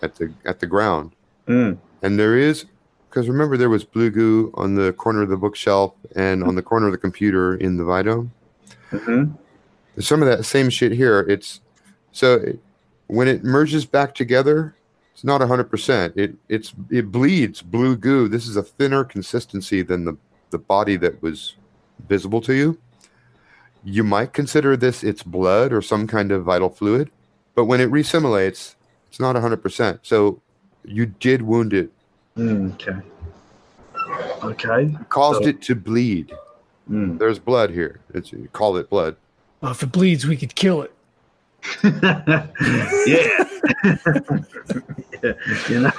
at the at the ground. Mm. And there is because remember there was blue goo on the corner of the bookshelf and on the corner of the computer in the Vidome. hmm There's some of that same shit here. It's so it, when it merges back together, It's not 100%. It it's it bleeds blue goo. This is a thinner consistency than the the body that was visible to you. You might consider this its blood or some kind of vital fluid, but when it resimilates, it's not 100%. So you did wound it, Mm, okay. Okay. caused So- it to bleed. Mm. There's blood here. It's you call it blood. Well, if it bleeds, we could kill it. yeah. yeah. You know.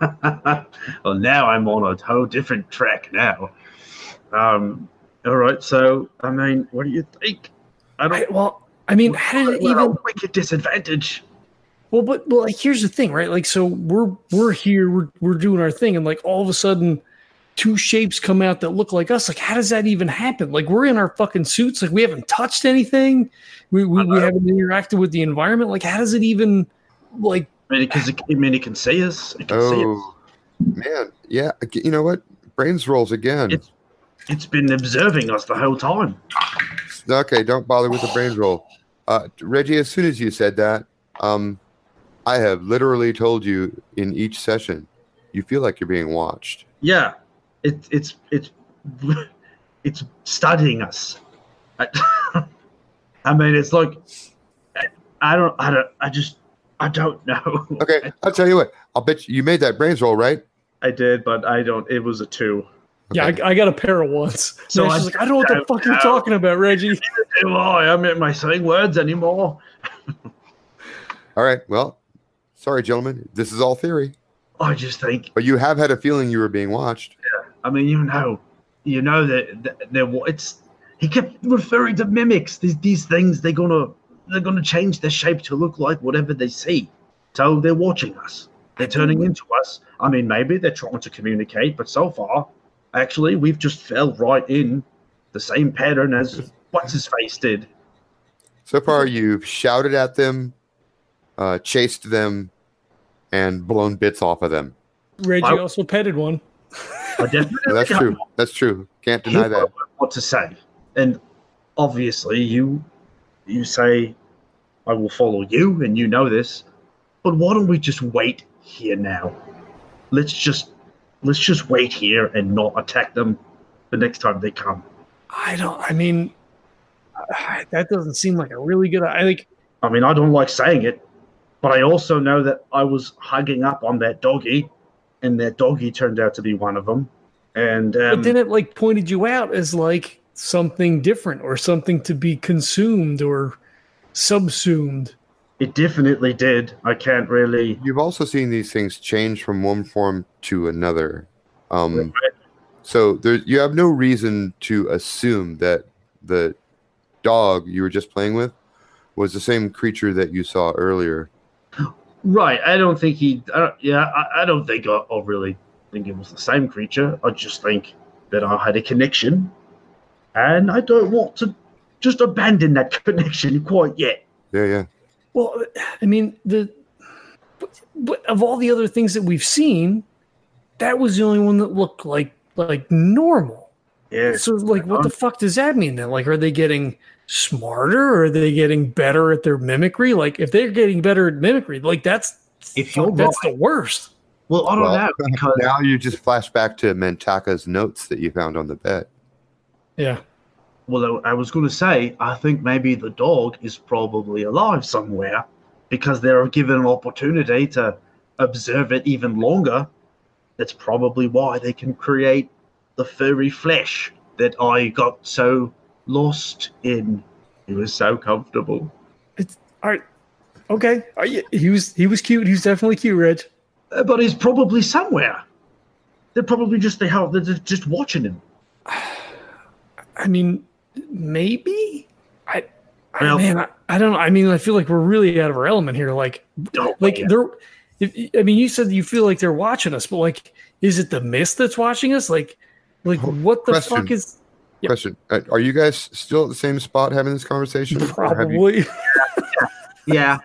well, now I'm on a whole different track now. Um. All right. So, I mean, what do you think? I I, don't. well, I mean, how did it at a even? wicked disadvantage. Well, but well, like here's the thing, right? Like, so we're we're here, we're we're doing our thing, and like all of a sudden, two shapes come out that look like us. Like, how does that even happen? Like, we're in our fucking suits, like we haven't touched anything, we we, we haven't interacted with the environment. Like, how does it even, like, I mean, because it, I mean, it can see us. It can see us. Oh, man. Yeah. You know what? Brains rolls again. It's- It's been observing us the whole time. Okay, don't bother with the brains roll. Uh, Reggie, as soon as you said that, um, I have literally told you in each session, you feel like you're being watched. Yeah. It, it's it's it's studying us. I, I mean, it's like I- I don't I don't I just I don't know. Okay, I'll tell you what. I'll bet you, you made that brains roll, right? I did, but I don't. It was a two. yeah, I, I got a pair of ones. So So I- she's like, I don't know what the fuck you're talking about, Reggie. I am I saying words anymore? All right. Well, sorry, gentlemen. This is all theory, I just think. but you have had a feeling you were being watched. I mean, you know, you know that that they're what it's. He kept referring to mimics. These these things they're gonna they're gonna change their shape to look like whatever they see. So they're watching us. They're turning into us. I mean, maybe they're trying to communicate, but so far, actually, we've just fell right in the same pattern as what's his face did. So far, you've shouted at them, uh, chased them, and blown bits off of them. Reggie I- also petted one. I definitely that's true. That's true. Can't deny that. what to say. And obviously, you you say, "I will follow you," and you know this. But why don't we just wait here now? Let's just let's just wait here and not attack them the next time they come. I don't. I mean, that doesn't seem like a really good. I like. I mean, I don't like saying it, but I also know that I was hugging up on that doggy, and that doggy turned out to be one of them. And um, but then it like pointed you out as like something different or something to be consumed or subsumed. it definitely did. I can't really. You've also seen these things change from one form to another. Um, Right. so there, you have no reason to assume that the dog you were just playing with was the same creature that you saw earlier. Right. I don't think he. I don't, yeah, I, I don't think I, I really think it was the same creature. I just think that I had a connection, and I don't want to just abandon that connection quite yet. Yeah, yeah. Well, I mean the. But, but of all the other things that we've seen, that was the only one that looked like like normal. Yeah. So like, what the fuck does that mean then? Like, are they getting smarter? Or are they getting better at their mimicry? Like, if they're getting better at mimicry, like that's If you're that's right. the worst. Well, I don't Well, know because Now you just flash back to Mantaka's notes that you found on the bed. Yeah. well, I was going to say I think maybe the dog is probably alive somewhere because they're given an opportunity to observe it even longer. That's probably why they can create the furry flesh that I got so lost in. He was so comfortable. It's all right. Okay. Are you, he was he was cute. He was definitely cute, Reg. Uh, But he's probably somewhere. They're probably just they have they're just- just watching him. I mean, maybe. I, I Well- man, I, I don't know. I mean, I feel like we're really out of our element here. Like, Oh, like yeah. they're. If, I mean, you said you feel like they're watching us, but like, is it the mist that's watching us? Like, like what the Question. fuck is Yep. Question: uh, Are you guys still at the same spot having this conversation? Or have you- probably? yeah.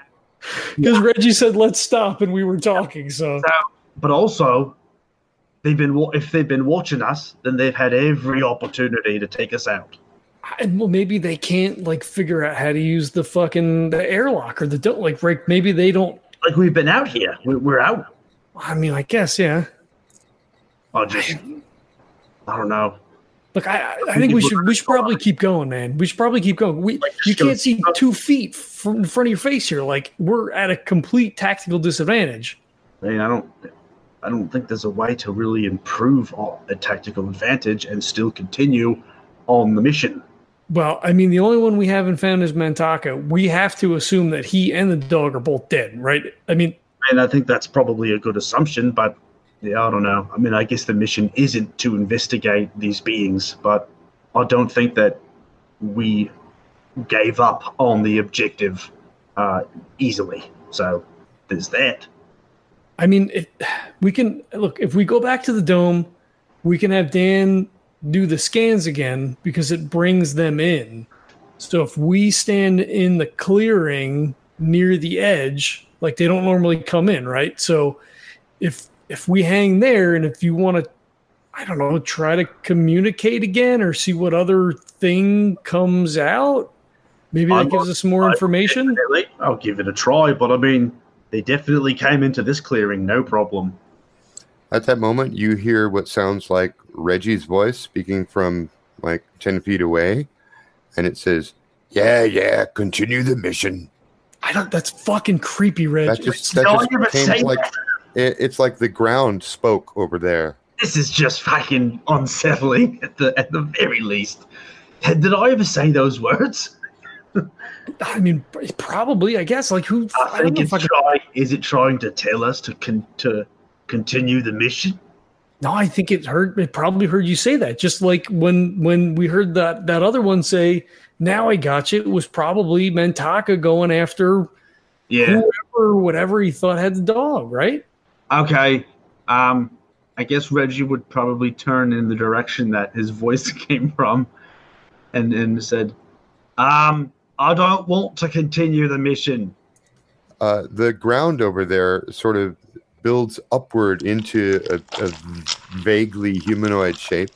Because Reggie said let's stop, and we were talking. So But also, they've been if they've been watching us, then they've had every opportunity to take us out. and well, maybe they can't like figure out how to use the fucking the airlock or the don't like. Right? Maybe they don't like we've been out here. We're, we're out. I mean, I guess, yeah. I just, I don't know. Look, I, I- think we should we should probably keep going, man. We should probably keep going. We you can't see two feet from in front of your face here. Like we're at a complete tactical disadvantage. I mean, I don't, I don't think there's a way to really improve a tactical advantage and still continue on the mission. Well, I mean, the only one we haven't found is Mantaka. We have to assume that he and the dog are both dead, right? I mean, And I think that's probably a good assumption, but yeah, I don't know. I mean, I guess the mission isn't to investigate these beings, but I don't think that we gave up on the objective uh, easily. So there's that. I mean, it, we can look if we go back to the dome, we can have Dan do the scans again because it brings them in. So if we stand in the clearing near the edge, like they don't normally come in, right? So if if we hang there and if you want to I don't know, try to communicate again or see what other thing comes out, maybe that I'm gives us more I- information. I'll give it a try, but I mean, they definitely came into this clearing, no problem. At that moment, you hear what sounds like Reggie's voice speaking from like 10 feet away. And it says, Yeah, yeah, continue the mission. I don't that's fucking creepy, Reggie. That just, that Don't just came like that. It, it's like the ground spoke over there. This is just fucking unsettling at the at the very least. Did I ever say those words? I mean, probably. I guess. Like, who? I I, think know it's if I could, try. Is it trying to tell us to con- to continue the mission? no, I think it heard. It probably heard you say that. Just like when when we heard that that other one say, "Now I got you." It was probably Mantaka going after Yeah. whoever, whatever he thought had the dog, right? Okay. Um, I guess Reggie would probably turn in the direction that his voice came from, and and said, "Um, I don't want to continue the mission." Uh, the ground over there sort of builds upward into a, a vaguely humanoid shape.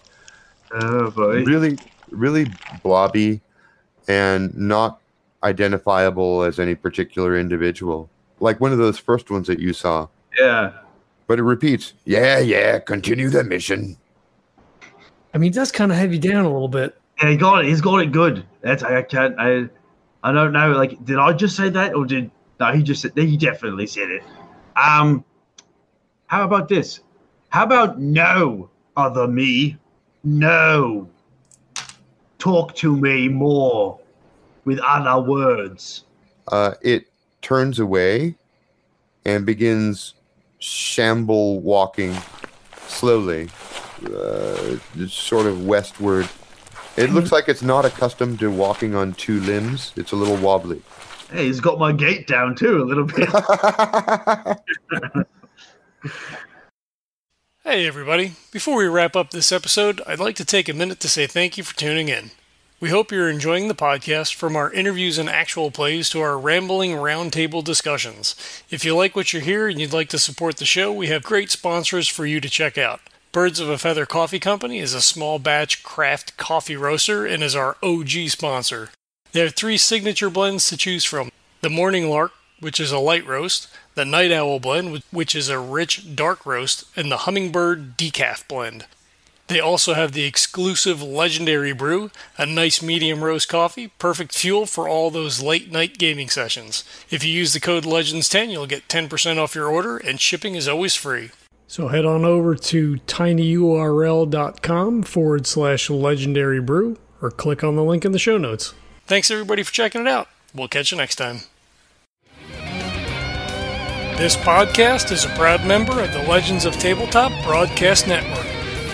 Oh boy. Really, really blobby and not identifiable as any particular individual. Like one of those first ones that you saw. Yeah. But it repeats, Yeah, yeah, continue the mission. I mean, it does kind of have you down a little bit. Yeah, he got it. He's got it good. That's I can't. I I don't know. Like, did I just say that, or did no? He just said. He definitely said it. Um, how about this? How about no, other me? No. Talk to me more with other words. Uh, it turns away and begins shamble walking slowly, uh, sort of westward. It looks like it's not accustomed to walking on two limbs. It's a little wobbly. Hey, he's got my gait down too a little bit. Hey, everybody. Before we wrap up this episode, I'd like to take a minute to say thank you for tuning in. We hope you're enjoying the podcast from our interviews and actual plays to our rambling roundtable discussions. If you like what you hear and you'd like to support the show, we have great sponsors for you to check out. Birds of a Feather Coffee Company is a small batch craft coffee roaster and is our OG sponsor. They have three signature blends to choose from the Morning Lark, which is a light roast, the Night Owl blend, which is a rich dark roast, and the Hummingbird Decaf blend. They also have the exclusive Legendary Brew, a nice medium roast coffee, perfect fuel for all those late night gaming sessions. If you use the code LEGENDS10, you'll get 10% off your order, and shipping is always free. So head on over to tinyurl.com forward slash legendary brew or click on the link in the show notes. Thanks everybody for checking it out. We'll catch you next time. This podcast is a proud member of the Legends of Tabletop Broadcast Network.